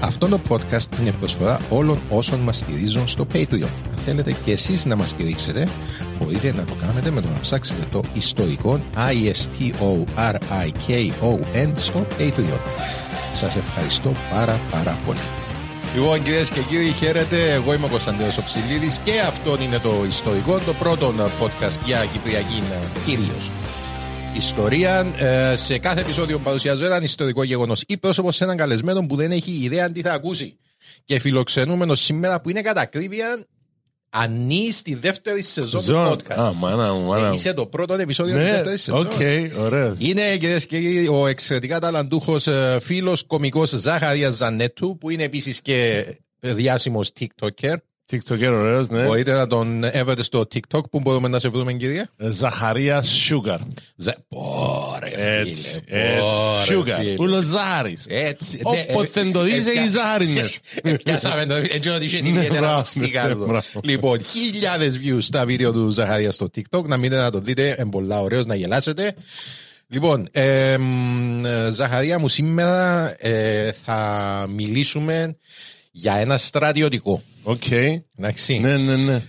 Αυτό το podcast είναι προσφορά όλων όσων μας στηρίζουν στο Patreon. Αν θέλετε και εσείς να μας στηρίξετε, μπορείτε να το κάνετε με το να ψάξετε το ιστορικό I-S-T-O-R-I-K-O-N στο Patreon. Σας ευχαριστώ πάρα πάρα πολύ. Λοιπόν κυρίες και κύριοι χαίρετε, εγώ είμαι ο Κωνσταντίνος Οψηλίδης και αυτό είναι το ιστορικό, το πρώτο podcast για Κυπριακή κυρίως ιστορία. Ε, σε κάθε επεισόδιο παρουσιάζω έναν ιστορικό γεγονός ή πρόσωπο σε έναν καλεσμένο που δεν έχει ιδέα τι θα ακούσει. Και φιλοξενούμενο σήμερα που είναι κατά ακρίβεια ανοίγει τη δεύτερη σεζόν του podcast. Α, μάνα μου, μάνα μου. Είσαι το πρώτο επεισόδιο Ναι, τη δεύτερης σεζόν. οκ, ωραίος. Είναι κυρίες και κύριοι ο εξαιρετικά ταλαντούχος φίλος κωμικό Ζάχαρια Ζανέτου που είναι επίσης και διάσημος TikToker. TikToker ωραίος, ναι. Μπορείτε να τον έβρετε στο TikTok που μπορούμε να σε βρούμε, κυρία. Ε, Ζαχαρίας Sugar. Ζα... Πόρε, Έτσι, φίλε. έτσι. πόρε, Sugar. φίλε. Ούλο Ζάχαρης. Έτσι. ναι, Όποτε το δεις, έχει ζάχαρη μες. Πιάσαμε το έτσι ότι είχε Ναι, ιδιαίτερα μπράβο, μαστικά ναι, του. μπράβο. Λοιπόν, χιλιάδες views στα βίντεο του Ζαχαρία στο TikTok. Να μείνετε να το δείτε, είναι πολλά ωραίος να γελάσετε. Λοιπόν, εμ, Ζαχαρία μου, σήμερα ε, θα μιλήσουμε για ένα στρατιωτικό. Οκ. Εντάξει. Ναι, ναι, ναι.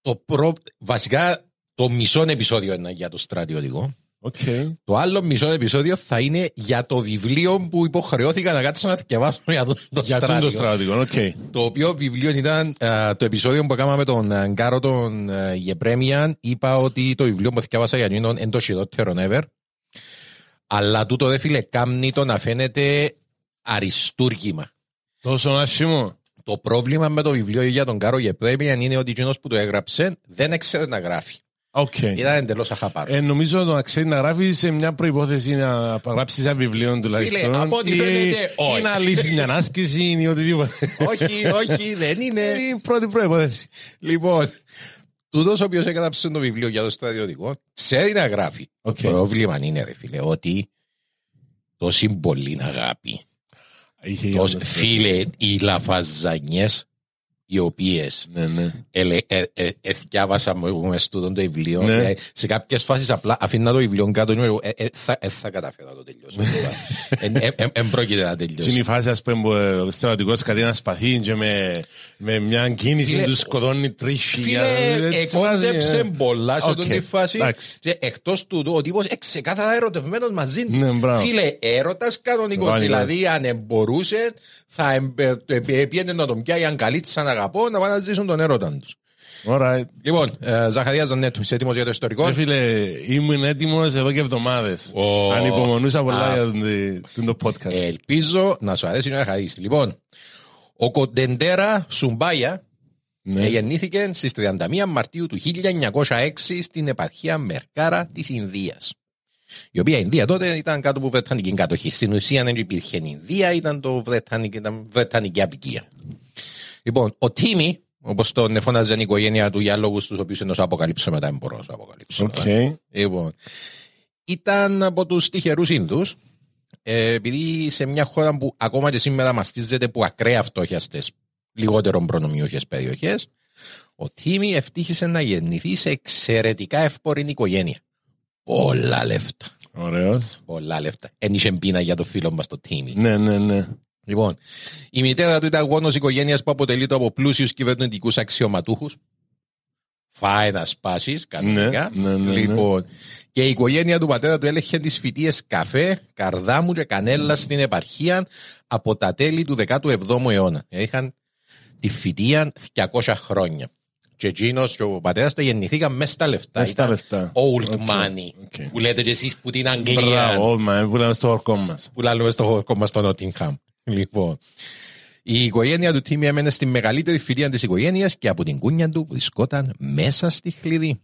Το προ... Βασικά, το μισό επεισόδιο είναι για το στρατιωτικό. Οκ. Το άλλο μισό επεισόδιο θα είναι για το βιβλίο που υποχρεώθηκα να κάτσω να διαβάσω για το, το Για τούτο στράτιο. το στρατηγό, οκ. Το οποίο βιβλίο ήταν α, το επεισόδιο που έκανα με τον α, Γκάρο τον α, Γεπρέμιαν. Είπα ότι το βιβλίο που διαβάσα για κείνον είναι το χειρότερο ever. Αλλά τούτο ρε φίλε κάμνει το να φαίνεται αριστούργημα. Τόσο άσχημο. Το πρόβλημα με το βιβλίο για τον Γκάρο Γεπρέμιαν είναι ότι εκείνος που το έγραψε δεν έξερε να γράφει. Οκ. Ήταν εντελώς αχάπαρο. Ε, νομίζω το να ξέρει να γράφει σε μια προϋπόθεση να γράψει ένα βιβλίο τουλάχιστον. από ό,τι ή- φαίνεται, όχι. Ή να λύσεις μια άσκηση ή οτιδήποτε. όχι, όχι, δεν είναι. Είναι η πρώτη προϋπόθεση. Λοιπόν, τούτος ο οποίος έγραψε το βιβλίο για το στρατιωτικό, ξέρει να γράφει. Οκ. Το πρόβλημα είναι, ρε φίλε, ότι τόση πολύ αγάπη. Είχε Τόσ- γεγονός. φίλε, οι λαφαζανιές οι οποίες Ναι, ναι. εθιάβασα με στο το βιβλίο. Ναι. ε, Σε κάποιες φάσεις απλά αφήνα το βιβλίο κάτω. είμαι εγώ, ε, ε, θα, ε, θα καταφέρω να το τελειώσω. Δεν πρόκειται να Είναι τελειώσω. η φάση, ας πούμε, που ο στρατηγός κάτι να σπαθεί και με, με μια κίνηση Φίλε, του σκοτώνει τρεις Φίλε, χιλιάδες. εκόντεψε πολλά σε Οκ, αυτή τη φάση. εντάξει. Και εκτός τούτου, ο τύπος ξεκάθαρα ερωτευμένος μαζί του. Ναι, μπράβο. Φίλε, έρωτας κανονικός. Μπράβο, Δηλαδή, αν μπορούσε, θα εμπε- ε, πήγαινε να τον πιάει αν καλή σαν αγαπώ να πάνε να ζήσουν τον έρωτα τους. Alright. Λοιπόν, ε, Ζαχαρίας Ζανέτου, είσαι έτοιμος για το ιστορικό; Ρε φίλε, ήμουν έτοιμος εδώ και εβδομάδες. Ω. Ανυπομονούσα πολλά Α. για τον- τον- το podcast. Ελπίζω να σου αρέσει να χαρίσει. Λοιπόν, ο Κοντεντέρα Σουμπάια Ναι. γεννήθηκε στις 31 Μαρτίου του 1906 στην επαρχία Μερκάρα της Ινδίας. Η οποία Ινδία τότε ήταν κάτω από Βρετανική κατοχή. Στην ουσία δεν υπήρχε Ινδία, ήταν το Βρετανική, ήταν Βρετανική αποικία. Λοιπόν, ο Τίμι, όπως τον φώναζε η οικογένεια του για λόγους τους οποίους εν να σου αποκαλύψω μετά, δεν μπορώ να σου αποκαλύψω. Οκ. Λοιπόν, ήταν από τους τυχερούς Ινδούς, ε, επειδή σε μια χώρα που ακόμα και σήμερα μαστίζεται από ακραία φτώχεια στις λιγότερο προνομιούχες περιοχές, ο Τίμι ευτύχησε να γεννηθεί σε εξαιρετικά εύπορη οικογένεια. Πολλά λεφτά. Ωραίος. Πολλά λεφτά. Εν είχε πείνα για το φίλο μας το Τίμι. Ναι, ναι, ναι. Λοιπόν, η μητέρα του ήταν γόνος οικογένειας που αποτελείται από πλούσιους κυβερνητικούς αξιωματούχους. Φάει να σπάσεις, κανονικά. Ναι, ναι, ναι, ναι. λοιπόν, και η οικογένεια του πατέρα του έλεγχε τις φοιτίε καφέ, καρδάμου και κανέλα στην επαρχία από τα τέλη του 17ου αιώνα. Είχαν τη φυτεία 200 χρόνια. Και εκείνος και ο πατέρας του γεννηθήκαν μέσα στα λεφτά. Μες στα Ήταν λεφτά. Old OK, money. OK. Που λέτε και εσείς που την Αγγλία. Μπράβο, μα, που λέμε στο χωρκό μας. Που λάλλουμε στο χωρκό μας στο Νότιγχαμ. Λοιπόν. Η οικογένεια του Τίμι έμενε στη μεγαλύτερη φυτεία της οικογένειας και από την κούνια του βρισκόταν μέσα στη χλιδή.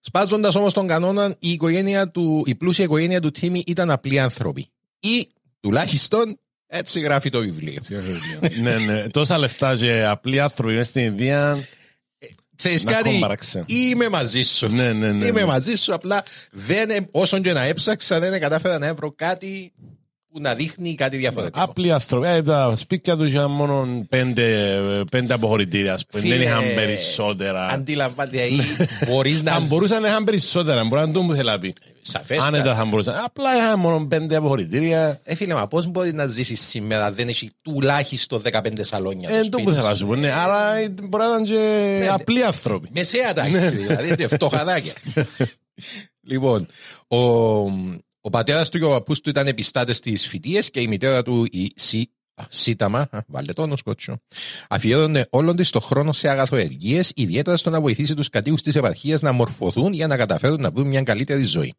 Σπάζοντας όμως τον κανόνα, η, οικογένεια του, η πλούσια οικογένεια του Τίμι ήταν απλοί άνθρωποι. Ή τουλάχιστον έτσι γράφει το βιβλίο. ναι, ναι. Τόσα λεφτά και απλοί άνθρωποι μέσα στην Ινδία. Ξέρεις Να κάτι, ακόμα παράξενο. είμαι μαζί σου. Ναι, ναι, ναι. Είμαι ναι. μαζί σου, απλά δεν, ε- όσον και να έψαξα, δεν κατάφερα να βρω κάτι που να δείχνει κάτι διαφορετικό. Απλοί άνθρωποι. Ε, τα σπίτια τους είχαν μόνο πέντε, πέντε αποχωρητήρια. ας πούμε. Δεν Φίλε, είχαν περισσότερα. Αντιλαμβάνεται, ή μπορείς να... Αν μπορούσαν να είχαν περισσότερα, μπορεί να το μου θέλει να πει. Σαφέστα. Άνετα θα μπορούσαν. Απλά είχαν μόνο πέντε αποχωρητήρια. Ε, φίλε, μα πώς μπορείς να ζήσεις σήμερα, δεν έχει τουλάχιστον 15 σαλόνια Ε, το το σπίτι που θέλω να σου. σου πω. Ναι, άρα ε, μπορεί να ήταν και απλοί άνθρωποι. Μεσαία τάξη, δηλαδή, είναι φτωχαδάκια. λοιπόν, ο, ο πατέρας του και ο παππούς του ήταν επιστάτες στις φοιτίες και η μητέρα του, η Σι, α, Σίταμα, α, βάλε το σκότσο, αφιέρωνε όλον της το χρόνο σε αγαθοεργίες, ιδιαίτερα στο να βοηθήσει τους κατοίκους της επαρχίας να μορφωθούν για να καταφέρουν να βρουν μια καλύτερη ζωή.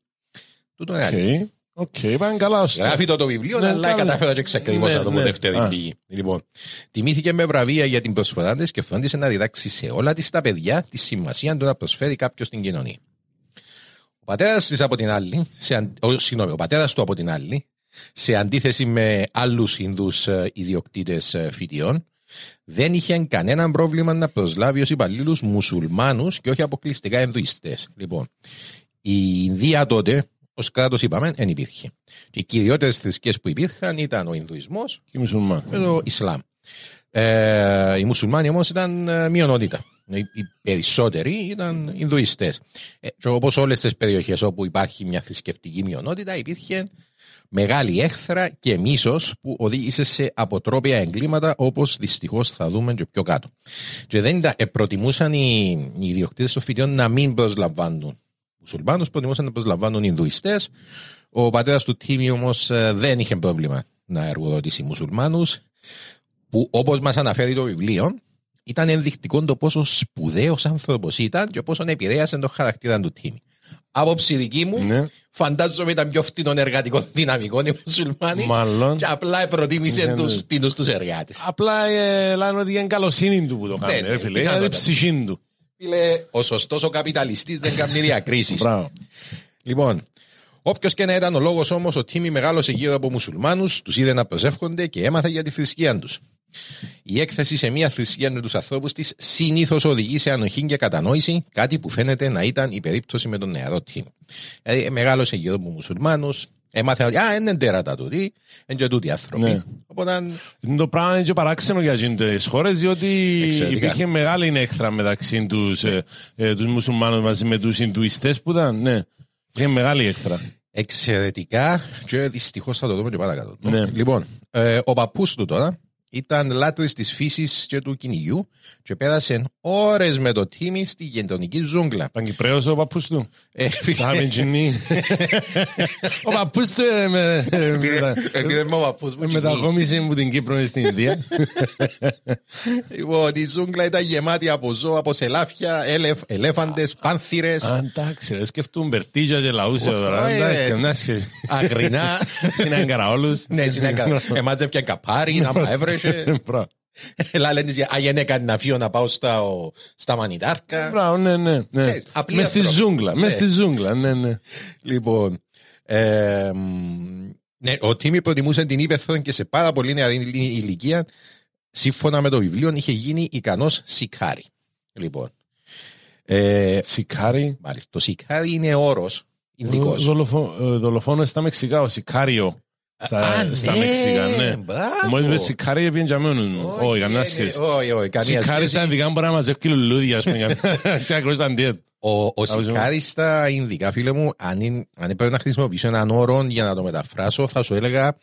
Τούτο είναι αλήθεια. OK, OK, πάνε καλά. ώστε. Γράφει το το βιβλίο, Ναι, αλλά καλά. κατάφερα και εξακριβώσα Ναι, το από ναι. δεύτερη Α. πηγή. Λοιπόν, τιμήθηκε με βραβεία για την προσφορά της και φρόντισε να διδάξει σε όλα της τα παιδιά τη σημασία του να προσφέρει κάποιος στην κοινωνία. Ο πατέρας της από την άλλη, σε, αν- ο, συγγνώμη, ο πατέρας του από την άλλη, σε αντίθεση με άλλους Ινδούς ιδιοκτήτες φυτειών, δεν είχε κανένα πρόβλημα να προσλάβει ως υπαλλήλους μουσουλμάνους και όχι αποκλειστικά Ινδουιστές. Λοιπόν, η Ινδία τότε, ως κράτος είπαμε, δεν υπήρχε. Και οι κυριότερες θρησκείες που υπήρχαν ήταν ο Ινδουισμός Και οι μουσουλμάνοι. και το Ισλάμ. Ε, οι μουσουλμάνοι όμως ήταν ε, μειονότητα. Οι, οι περισσότεροι ήταν Ινδουιστές. Ε, και όπως όλες τις περιοχές όπου υπάρχει μια θρησκευτική μειονότητα, υπήρχε μεγάλη έχθρα και μίσος που οδήγησε σε αποτρόπια εγκλήματα όπως δυστυχώς θα δούμε και πιο κάτω. Και δεν ήταν, ε, προτιμούσαν οι, οι ιδιοκτήτες των φοιτιών να μην προσλαμβάνουν μουσουλμάνους, προτιμούσαν να προσλαμβάνουν Ινδουιστές. Ο πατέρας του Τίμη όμως δεν είχε πρόβλημα να εργοδοτήσει μουσουλμάνους, που όπως μας αναφέρει το βιβλίο, ήταν ενδεικτικό το πόσο σπουδαίος άνθρωπος ήταν και πόσο επηρέασε τον χαρακτήρα του Τίμη. Άποψη δική μου, Ναι. φαντάζομαι ήταν πιο φτηνών εργατικών δυναμικών οι μουσουλμάνοι Μάλλον. και απλά προτίμησε Ναι, ναι. τους φτηνούς τους εργάτες. Απλά ε, λένε ότι είναι καλοσύνη του που το κάνει, ναι, ρε φίλε. Είναι πιθανότατα. η ψυχή του. Φίλε, ο σωστός ο καπιταλιστής δεν κάνει διακρίσεις. Μπράβο. Λοιπόν, όποιος και να ήταν ο λόγος όμως, ο Τίμη μεγάλωσε γύρω από μουσουλμάνους, τους είδε να προσεύχονται και έμαθε για τη θρησκεία τους. Η έκθεση σε μια θρησκεία με τους ανθρώπους της συνήθως οδηγεί σε ανοχή και κατανόηση, κάτι που φαίνεται να ήταν η περίπτωση με τον νεαρό Τίμη. Δηλαδή, μεγάλωσε γύρω από μουσουλμάνους, έμαθε ότι α, είναι τέρατα του, τι, είναι και τούτοι άνθρωποι. Ναι. Οπότε, Είναι Το πράγμα είναι και παράξενο για τις χώρες διότι Εξαιρετικά. υπήρχε μεγάλη έκθρα μεταξύ τους, ε, ε, τους μουσουλμάνους μαζί με τους Ινδουιστές που ήταν, ναι. Υπήρχε μεγάλη έκθρα. εξαιρετικά και δυστυχώς θα το δούμε και παρακάτω. Ναι. Λοιπόν, ε, ο παππούς του τώρα ήταν λάτρης της φύσης και του κυνηγιού και πέρασε ώρες με το τίμι στη γειτονική ζούγκλα. Παγκυπρέος ο παππούς του. Ε, φίλε, Θα είμαι τζινί. Ο παππούς του ε, με- ε, με- επειδή είμαι ο παππούς μου με κυνηγεί. μετακόμισε μου την Κύπρο στην Ινδία. Λοιπόν, η ζούγκλα ήταν γεμάτη από ζώα, από σελάφια, ελεφ, ελέφαντες, πάνθυρες, Α, εντάξει, ρε, σκεφτούν Μπερτίγια και λαούσε τώρα. ε, Εντάξει, ε, να σχε- αγρινά. Συνάγκαρα όλους. Ναι, συνέκα. Εμάζευκε καπάρι, να μαέβρεσε. Μπράβο. Έλα λένε, «Α, γενέκα να φύγω να πάω στα, ο- στα μανιτάρκα. Μπράβο, ναι, ναι. ναι. Ξέρεις, απλοί Μες στη άνθρωποι. ζούγκλα, μες Ναι. στη ζούγκλα, ναι, ναι. Λοιπόν, ε, μ, ναι, ο Τίμι προτιμούσε την ύπεθρο και σε πάρα πολύ νεαρή ηλικία, σύμφωνα με το βιβλίο, είχε γίνει ικανός σικάρι. Λοιπόν, ε, Σικάρι. μάλιστα, το σικάρι είναι όρος ειδικό. Δολοφο- ε, Δολοφόνος στα Μεξικά, ο Σικάριο. Στα, στα Μεξικά, ναι. μπράβο. Μόλις με Σικάρι έπιεν για μένους μου. Όχι, κανένας ε, σχέση. Όχι, όχι, καμία Σικάρι σχέση. στα ειδικά μπορεί να μαζεύει λουλούδια, ας πούμε, για να ακρούσει αντίθετο. Ο, ο Άβουζε. Σικάρι στα Ινδικά, φίλε μου, αν, είναι- αν έπρεπε να χρησιμοποιήσω έναν όρο για να το μεταφράσω, θα σου έλεγα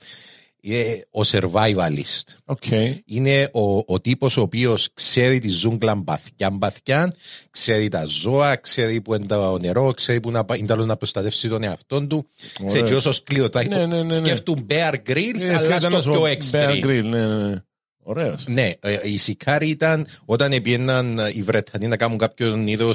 Είναι ο survivalist. Οκ. Είναι ο, ο τύπος ο οποίος ξέρει τη ζούγκλα μπαθιά μπαθιά, ξέρει τα ζώα, ξέρει που είναι το νερό, ξέρει που να, πάει- είναι το άλλος να προστατεύσει τον εαυτό του. Ξέρει και όσο σκληρό θα Ναι, ναι, ναι, ναι. Σκέφτουν Bear Grylls, Ε, αλλά σχέτα να στο σου πιο πω, Bear extreme. Grill, ναι, ναι, ναι. Ωραίος. Ναι, ε, οι Σικάροι ήταν όταν πήγαιναν οι Βρετανοί να κάνουν κάποιον είδο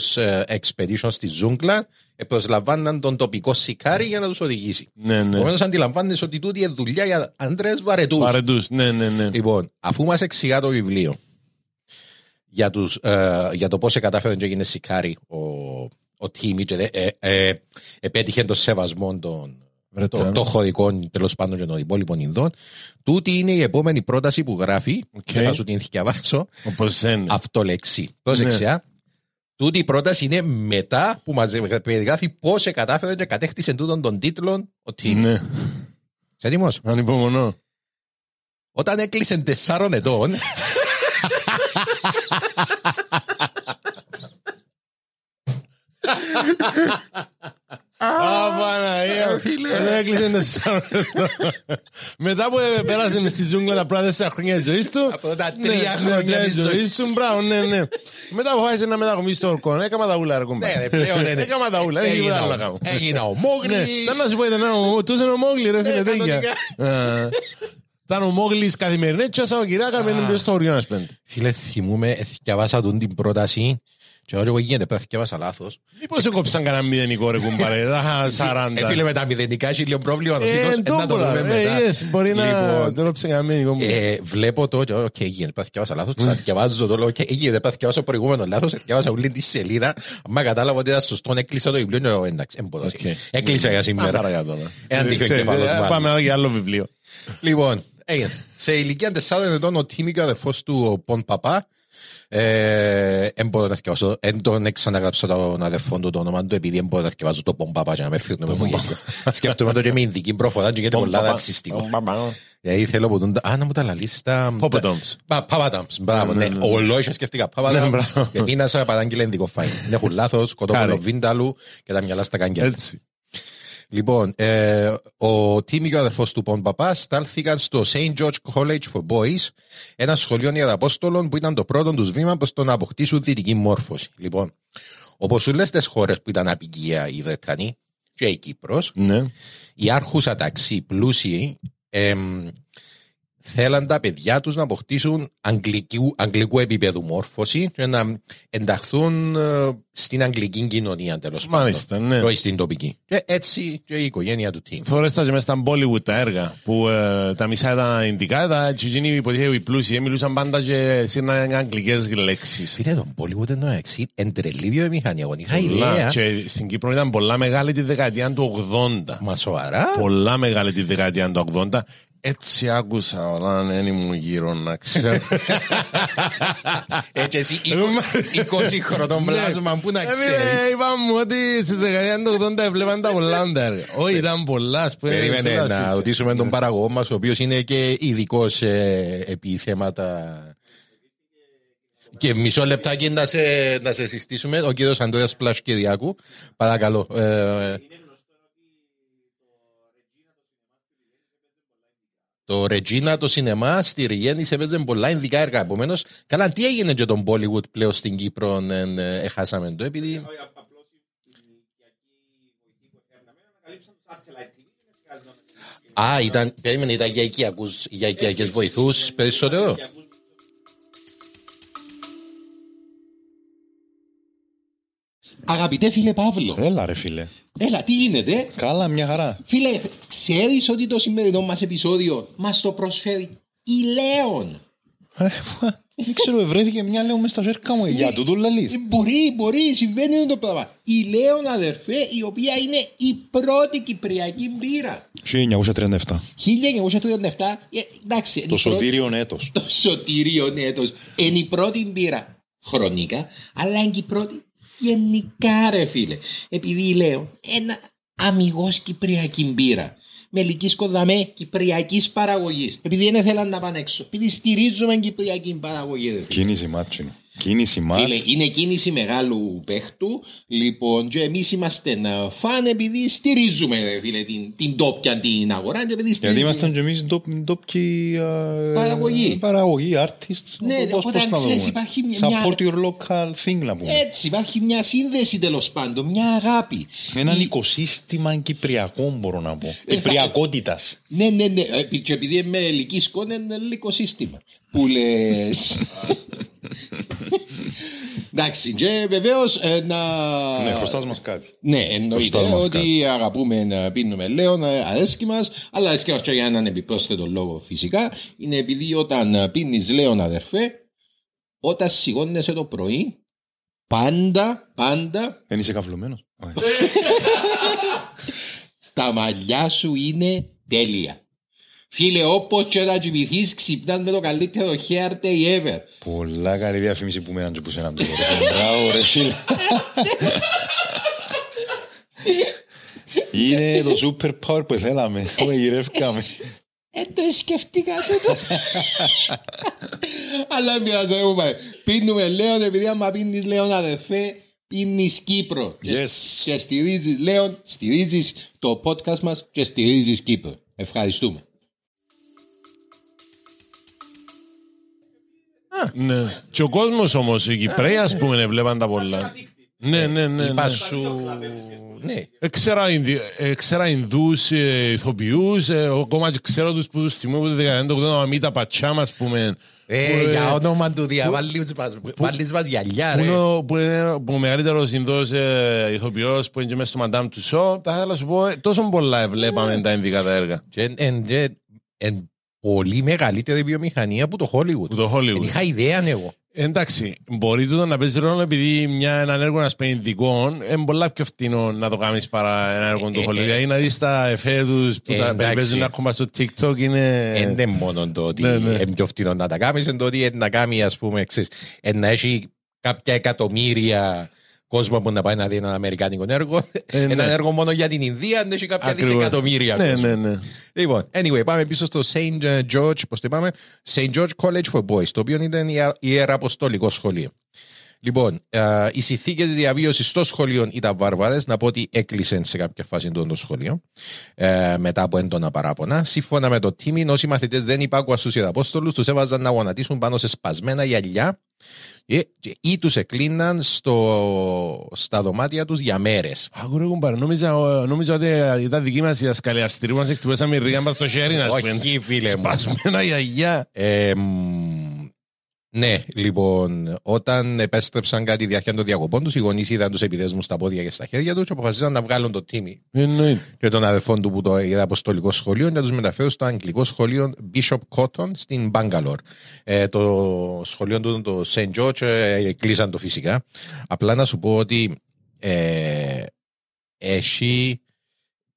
expedition στη ζούγκλα, ε, προσλαμβάναν τον τοπικό Σικάρι για να τους οδηγήσει. Ναι, ναι. Επομένως, αντιλαμβάνεσαι ότι τούτη είναι δουλειά για άντρες βαρετούς. Παρεντούς, ναι, ναι, ναι. Λοιπόν, αφού μας εξηγά το βιβλίο για, τους, ε, για το πώς κατάφερε και έγινε Σικάρι ο, ο Τίμι και δε- ε, ε, επέτυχε τον σεβασμό των Βρετανών. των των χωρικών τέλος πάντων και των υπόλοιπων Ινδών. Τούτη είναι η επόμενη πρόταση που γράφει. Οκ. Και θα σου την διαβάσω. Όπως δεν. Αυτολεξεί. Πρόσεξε. α. Τούτη η πρόταση είναι μετά που μας περιγράφει πώς κατάφερε και κατέκτησε τούτον τον τίτλο ο Τίμ. Ναι. Είσαι έτοιμος; Ανυπομονώ. Όταν έκλεισε τεσσάρων ετών. Α, Παναγία. Δεν έκλεισε τεσσάρων ετών. Μετά που πέρασε μες στη ζούγκλα τα πρώτα τέσσερα χρόνια της ζωής του. Από τα ναι, τρία ναι, χρόνια ναι, της της ζωής του. Μπράβο, ναι, ναι. Μετά αποφάσισε να μετακομίσει στο ορκό. Έκαμα τα ούλα, ρε κουμπά. Ναι, ρε, πλέον ναι, ναι. Έκαμα τα ούλα. Δεν έχει τίποτα άλλο να κάνω. Έγινα ο Ναι, Μόγλης. ήταν να σου πω, ήταν ο- τους είναι ο Μόγλη, ρε φίλε, τέτοια. κανονικά. Α, Ήταν ο Μόγλης καθημερινές και ο Σαββατοκυριακά μένουν πίσω στο χωριό μας πέντε. Φίλε, θυμούμαι, διαβάσα τον την πρόταση και εγώ γίνεται, πρέπει να διαβάσα λάθος. Μήπως έκοψαν κανένα μηδενικό ρε κουμπάρε, τα είχα Ε, 40. φίλε, με τα μηδενικά έχει λίγο πρόβλημα. το Ε, φίλος, ε, να το ντόπουλα, δούμε ε, μετά. yes, μπορεί να Λοιπόν, το έκοψαν κανένα μηδενικό. Ε, βλέπω το και οκ, γίνεται, πρέπει να διαβάσα λάθος, ξαναδιαβάζω το, λέω, οκ, γίνεται, πρέπει να διαβάσω προηγούμενο λάθος, διαβάσα όλη τη σελίδα, άμα κατάλαβα ότι ήταν σωστό, έκλεισα το βιβλίο, λέω, εντάξει, εμποδόση. Οκ. Έκλεισα για σήμερα. Παρακάτω. Έναν τυχαίο εγκεφάλος, μάλλον. Πάμε άλλο για άλλο βιβλίο. Λοιπόν, έγινε. σε ηλικία 4 ετών ο Τίμη και ο αδερφός του ο Πον Παπά ε, εν μπορώ να θυκευάσω, εν τον ξαναγράψω τον αδερφό του το όνομα του επειδή εν μπορώ να θυκευάσω το Πον Παπά και να με φύρνω με γέλιο. Σκέφτομαι το και με ειδική προφορά και γιατί πολλά ρατσιστικό. Δηλαδή θέλω που τον... Α, να μου τα λαλείς τα... Πόπετομς. Παπατάμς, μπράβο, ναι. Ολόισα σκέφτηκα Ναι, Παπατάμς. μπράβο. Και πίνασα παράγγειλε ενδικό φάιν. Δεν έχουν λάθος, κοτόπουλο Χάρη. βίνταλου και τα μυαλά στα κάγκελα. Έτσι. Λοιπόν, ε, ο Τίμι και ο αδερφός του Πον Παπάς στάλθηκαν στο St. George College for Boys, ένα σχολείο ιεραπόστολων που ήταν το πρώτο τους βήμα προς το να αποκτήσουν δυτική μόρφωση. Λοιπόν, όπως όλες τις χώρες που ήταν απικία οι Βρετανοί και η Κύπρος, Ναι. οι άρχουσα ταξί πλούσιοι εμ, θέλαν τα παιδιά τους να αποκτήσουν αγγλικού, αγγλικού επίπεδου μόρφωση και να ενταχθούν ε, στην αγγλική κοινωνία τέλος πάντων. Μάλιστα, ναι. Όχι στην τοπική. Και έτσι και η οικογένεια του team. Φορές τα και μέσα στα Bollywood τα έργα που ε, τα μισά ήταν ινδικά, τα τσιγίνοι υποτίθεται οι πλούσιοι μιλούσαν πάντα και σύρναν αγγλικές λέξεις. Φίλε, τον Bollywood εννοώ εξή, εντρελή βιομηχανία. Εγώ είχα Πολλά. ιδέα. Και στην Κύπρο ήταν πολλά μεγάλη τη δεκαετία του 80. Μα σοβαρά. Πολλά μεγάλη τη δεκαετία του 80. Έτσι άκουσα όλα δεν ήμουν γύρω να ξέρω. Έτσι εσύ 20 χρονών πλάσμα που να Ε, ξέρεις; φίλε, Είπαμε μου ότι στη δεκαετία του 80 έβλεπαν τα πολλά τα έργα. Όχι, ήταν πολλάς. ας πούμε, Περίμενε σε τα να σπίτια. ρωτήσουμε τον παραγωγό μας, ο οποίος είναι και ειδικός επί θέματα... Και μισό λεπτάκι να σε, να σε συστήσουμε. Ο κύριος Ανδρέας Πλασκυριάκου. Παρακαλώ. Ε, Το Regina το σινεμά στη Ριγέννη σε έπαιζε πολλά ειδικά έργα. Επομένως, καλά, τι έγινε και τον Bollywood πλέον στην Κύπρο, εν, ε, έχασαμε το, επειδή. Α, ήταν, περίμενε, ήταν για οικιακούς, για οικιακές βοηθούς περισσότερο; Αγαπητέ φίλε Παύλο, Έλα ρε φίλε. Έλα, τι γίνεται; Καλά, μια χαρά. Φίλε, ξέρεις ότι το σημερινό μας επεισόδιο μας το προσφέρει η Λέων; Ε, Δεν ξέρω, ευρέθηκε μια λέω μες στα ζέρκα μου. Για τούτο λαλείς. Ε, Μπορεί, μπορεί, συμβαίνει το πράγμα. Η Λέων αδερφέ, η οποία είναι η πρώτη κυπριακή μπύρα. 1937. 1937, ε, εντάξει. είναι Το η πρώτη- σωτήριον έτος. Το σωτήριο έτος. Είναι η πρώτη μπύρα χρονικά, αλλά είναι και η πρώτη γενικά ρε φίλε. Επειδή λέω ένα αμιγώς κυπριακή μπύρα. Με ελκύσκω δαμέ κυπριακής παραγωγής. Επειδή δεν θέλαν να πάνε έξω. Επειδή στηρίζουμε κυπριακή παραγωγή. Ρε φίλε. Κίνηση μάτσινο. Κίνηση ματ. Φίλε, είναι κίνηση μεγάλου παίχτου. Λοιπόν, και εμείς είμαστε ε, φαν επειδή στηρίζουμε ρε, φίλε, την, την τόπια την αγορά. Και επειδή Γιατί στηρίζουμε. ήμασταν και εμείς ντόπιοι ε, Παραγωγή. Παραγωγή, artists. Ναι, Πώς- οπότε πώς να το ξέρεις, πούμε. υπάρχει μια- Support your local thing να πούμε. Έτσι, υπάρχει μια σύνδεση τέλος πάντων, μια αγάπη. Έναν Η- οικοσύστημα κυπριακό μπορώ να πω. Ε, Κυπριακότητας. Ναι, ναι, ναι. Ε, Και επειδή είμαι ελική σκόνη, είναι ελληνικό σύστημα. Που λες. Εντάξει, και βεβαίως να. Ναι, χρωστάς μας κάτι. Ναι, εννοείται Χρωστάς μας ότι αγαπούμε να πίνουμε λέον, αρέσκει μας, αλλά αρέσκει μα και για έναν επιπρόσθετο λόγο φυσικά. Είναι επειδή όταν πίνεις λέον, αδερφέ, όταν σηκώνεσαι το πρωί, πάντα, πάντα Δεν είσαι καυλωμένος. τα μαλλιά σου είναι τέλεια. Φίλε, όπως και να κοιμηθείς, ξυπνάς με το καλύτερο hair day ever. Πολλά καλή διαφήμιση που μέναν και που σε έναν τούτο. ρε. Μπράβο ρε φίλε. Είναι το super power που θέλαμε. Το γυρεύκαμε. Ε, το σκεφτήκα τούτο. Αλλά μοιάζει, έχουμε. Πίνουμε Λέον, επειδή άμα πίνεις Λέον αδερφέ, πίνεις Κύπρο. Και- Yes. Και στηρίζεις Λέον, στηρίζεις το podcast μας και στηρίζεις Κύπρο. Ευχαριστούμε. Ναι. Και ο κόσμος όμως, οι Κυπρέοι, ας πούμε, βλέπαν τα πολλά. Ναι, ναι, ναι. Είπα ναι. σου... Ναι. Έξερα, Ινδι... έξερα Ινδούς ε, ηθοποιούς, ε, ακόμα και ξέρω τους που τους θυμούν από το 1980 να μην τα πατσάμ, ας πούμε. Ε, Που, για όνομα του δια, βάλεις μας- βάλεις μας γυαλιά, Που ρε. είναι, ο- που είναι ο μεγαλύτερος Ινδός ε, ηθοποιός που είναι και μέσα στο Madame Tussauds. Τα θέλω να σου πω, ε, τόσο πολλά βλέπαμε τα Ινδικά τα έργα. Και εν- εν- εν- εν πολύ μεγαλύτερη βιομηχανία που το Hollywood. Που το Δεν Hollywood. είχα ιδέα εγώ. Εντάξει, μπορεί τούτο να παίζει ρόλο επειδή μια, έναν έργο να σπαίνει ειδικών είναι πολλά πιο φτηνό να το κάνεις παρά ένα έργο του Ε, Hollywood. ε, Δηλαδή να δεις τα εφέ τους που Ε, τα εντάξει. παίζουν ακόμα στο TikTok είναι... Δεν είναι μόνο το ότι Ναι, ναι. είναι πιο φτηνό να τα κάνεις, είναι το ότι είναι να κάνει, ας πούμε, ξέρεις, είναι να έχει κάποια εκατομμύρια κόσμο που να πάει να δει ένα αμερικάνικο έργο. Ε, Ένα ναι. έργο μόνο για την Ινδία, να έχει κάποια Ακριβώς. δισεκατομμύρια Ναι, κόσμο. ναι, ναι. Λοιπόν, anyway, πάμε πίσω στο St. George, πώς το είπαμε, St. George College for Boys, το οποίο ήταν ιερα- ιεραποστολικό σχολείο. Λοιπόν, ε, οι συνθήκες διαβίωσης στο σχολείο ήταν βάρβαρε. Να πω ότι έκλεισαν σε κάποια φάση το το σχολείο ε, μετά από έντονα παράπονα. Σύμφωνα με το τίμη, όσοι μαθητές δεν υπάκουαν στους ιεραπόστολους, τους έβαζαν να γονατίσουν πάνω σε σπασμένα γυαλιά ε, και- ή τους εκλίναν στο, στα δωμάτια τους για μέρες. Άκουρε κουμπάρε, νόμιζα, νόμιζα ότι ήταν δική μας η δασκαλιαστρή που μας εκτυπώσαμε ρίγα μας στο χέρι να Όχι, φίλε μου. Σπασμένα γιαγιά. Ε, μ, ναι, λοιπόν, όταν επέστρεψαν κάτι διάρκεια των διακοπών τους, οι γονείς είδαν τους επιδέσμους στα πόδια και στα χέρια τους και αποφασίσαν να βγάλουν το τίμη Εννοείται. και των αδερφών του που το είδε αποστολικό σχολείο και να τους μεταφέρουν στο αγγλικό σχολείο Bishop Cotton στην Bangalore. Ε, το σχολείο του, το St. George, ε, κλείσαν το φυσικά. Απλά να σου πω ότι ε, έχει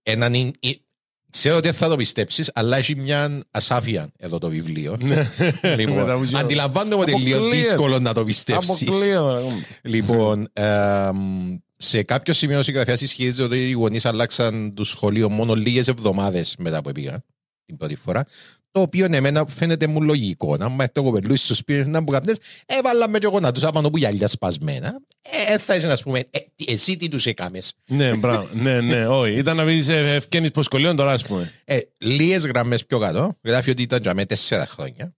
έναν. Ιν- ι- Ξέρω ότι δεν θα το πιστέψεις, αλλά έχει μια ασάφεια εδώ το βιβλίο. λοιπόν, Μετά που ξέρω. αντιλαμβάνομαι ότι είναι λίγο Αποκλείεται. δύσκολο να το πιστέψεις. Αποκλείω. Λοιπόν, εμ, σε κάποιο σημείο ο συγγραφέα ισχυρίζεται ότι οι γονείς αλλάξαν το σχολείο μόνο λίγες εβδομάδες μετά που πήγαν την πρώτη φορά. Το οποίο εμένα φαίνεται μου λογικό. Να μου το κοπελούσει στο σπίτι να μου καπνές, έβαλα με και εγώ να τους άπανω που γυαλιά σπασμένα. Ε, θα είσαι να πούμε, ε, τι- εσύ τι τους έκαμες. Ναι, μπράβο. Ναι, ναι, όχι. Ήταν να πεις ε, ευκαινείς πως σχολείων τώρα, ας πούμε. Ε, Λίγες γραμμές πιο κάτω, γράφει ότι ήταν για με τέσσερα χρόνια.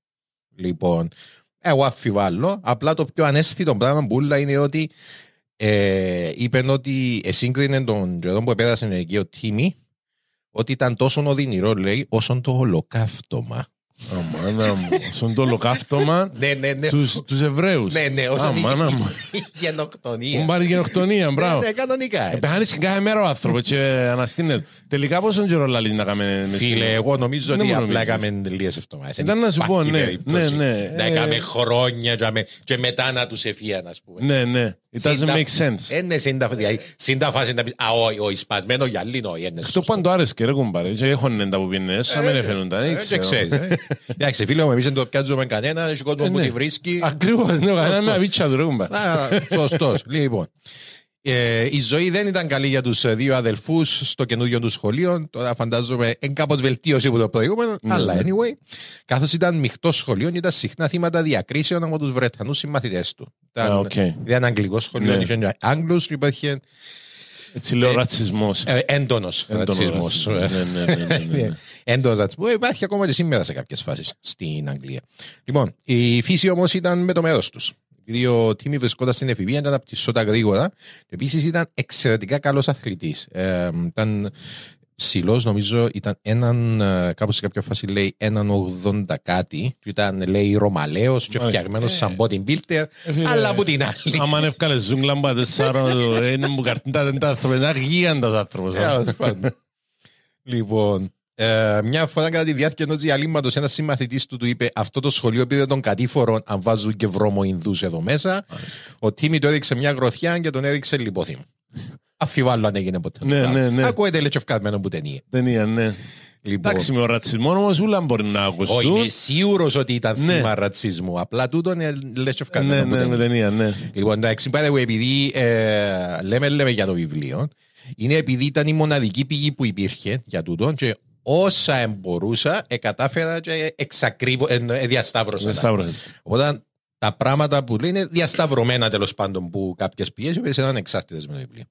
Λοιπόν, εγώ αφιβάλλω. Απλά το πιο ανέστητο πράγμα που ούλα είναι ότι ε, είπε ότι εσύγκρινε τον καιρό που επέρασε εκεί ο Τίμη ότι ήταν τόσο οδυνηρό, λέει, όσο το ολοκαύτωμα. Αμάνα μου. Στον το ολοκαύτωμα Ναι, ναι, ναι. τους, τους Εβραίους. Ναι, ναι, όσο Αμάνα μου. η γενοκτονία. Μου πάρει γενοκτονία, μπράβο. Ναι, ναι, κανονικά. Ε, Πεθάνεις και κάθε μέρα ο άνθρωπος και αναστήνεται. Τελικά πόσο καιρό λαλείς να κάνουμε με Φίλε, σήμερα; εγώ νομίζω Δεν ότι μου απλά νομίζεις. έκαμε λίγες εβδομάδες. Ήταν να σου πω, ναι, ναι, ναι. Να Ε, έκαμε χρόνια και με- και μετά να τους εφίαν, ας πούμε. Ναι, ναι. It doesn't Συντα- make sense. Ε, ναι, συντα- δηλαδή, συντα φάση να πεις, α, όχι, όχι, σπασμένο γυαλί, όχι, είναι Στο σωστό. πάντο άρεσε και ρε κουμπάρε. Και έχωνε τα που πίνε, σαν με έφερνουν τα. Ε, δεν ξέρεις, ε. Εντάξει, φίλε μου, εμείς δεν το πιάζουμε κανένα, έχει κόσμο Ε, που ναι. τη βρίσκει. Ακριβώς, ναι, κανένα με αβίτσα του ρε κουμπάρε. Α, Σωστός. Λοιπόν, ε, η ζωή δεν ήταν καλή για τους ε, δύο αδελφούς στο καινούριο του σχολείο. Τώρα φαντάζομαι εν κάπως βελτίωση από το προηγούμενο. Ναι, αλλά anyway, καθώς ήταν μειχτό σχολείο, ήταν συχνά θύματα διακρίσεων από τους Βρετανούς συμμαθητές του. Ήταν, Α, οκ. ήταν αγγλικός σχολείο, Ναι. είχε Άγγλους, υπήρχε Έτσι λέω ρατσισμός. ε, έντονος Έντονος ρατσισμός. ρατσισμός. Ναι, ναι, ναι, ναι, ναι, ναι. Έντονος ρατσισμός. Υπάρχει ακόμα και σήμερα σε κάποιες φάσεις στην Αγγλία. Λοιπόν, η φύση όμως ήταν με το μέρος τους. Επειδή ο Τίμι βρισκόταν στην εφηβεία, ήταν αναπτυσσόταν γρήγορα. Επίσης ήταν εξαιρετικά καλός αθλητής. Ε, ήταν ψηλός, νομίζω, ήταν έναν, ε, κάπου σε κάποια φάση λέει έναν 80 κάτι. Και ήταν, λέει, ρωμαλαίος και Μάλιστα. φτιαγμένος σαν body builder. φίλε, Αλλά από την άλλη. Άμα έβγαλε ζούγκλα μπα τεσσάρων, είναι μου καρτίντα δεν τα άνθρωπο, είναι γίγαντας άνθρωπος. Τέλος πάντων. Λοιπόν, ε, μια φορά κατά τη διάρκεια ενός διαλύματος, ένας συμμαθητής του του είπε: Αυτό το σχολείο πήρε τον κατήφορο αν βάζουν και βρώμο Ινδούς εδώ μέσα. Ο Τίμι του έδειξε μια γροθιά και τον έδειξε λιπόθυμο. Αφιβάλλω αν έγινε ποτέ. Ναι, ναι, ναι. Ακούετε λέει και ευκαλμένο που ταινία. Ταινία, ναι. Λοιπόν, Εντάξει, με ο ρατσισμός όμως ούλα μπορεί να όχι, ακουστούν. είμαι σίγουρος ότι ήταν Ναι. θύμα ρατσισμού. Απλά τούτο είναι λες και Ναι, ευκαλμένο που ναι, με ταινία. ταινία, ναι. Λοιπόν, εντάξει, by the way, επειδή ε, λέμε, λέμε για το βιβλίο, είναι επειδή ήταν η μοναδική πηγή που υπήρχε για τούτο και όσα εμπορούσα, ε, κατάφερα και εξακρίβω, ε, ε, διασταύρωσα. τα. Σταύρωσες. Οπότε τα πράγματα που λέει είναι διασταυρωμένα τέλος πάντων που κάποιες πηγέ, οι οποίες ήταν εξάρτητες με το βιβλίο.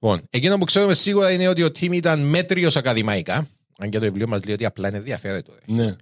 Λοιπόν, εκείνο που ξέρουμε σίγουρα είναι ότι ο Τίμ ήταν μέτριος ακαδημαϊκά. Αν και το βιβλίο μας λέει ότι απλά είναι ενδιαφέρετο. ρε. Ναι.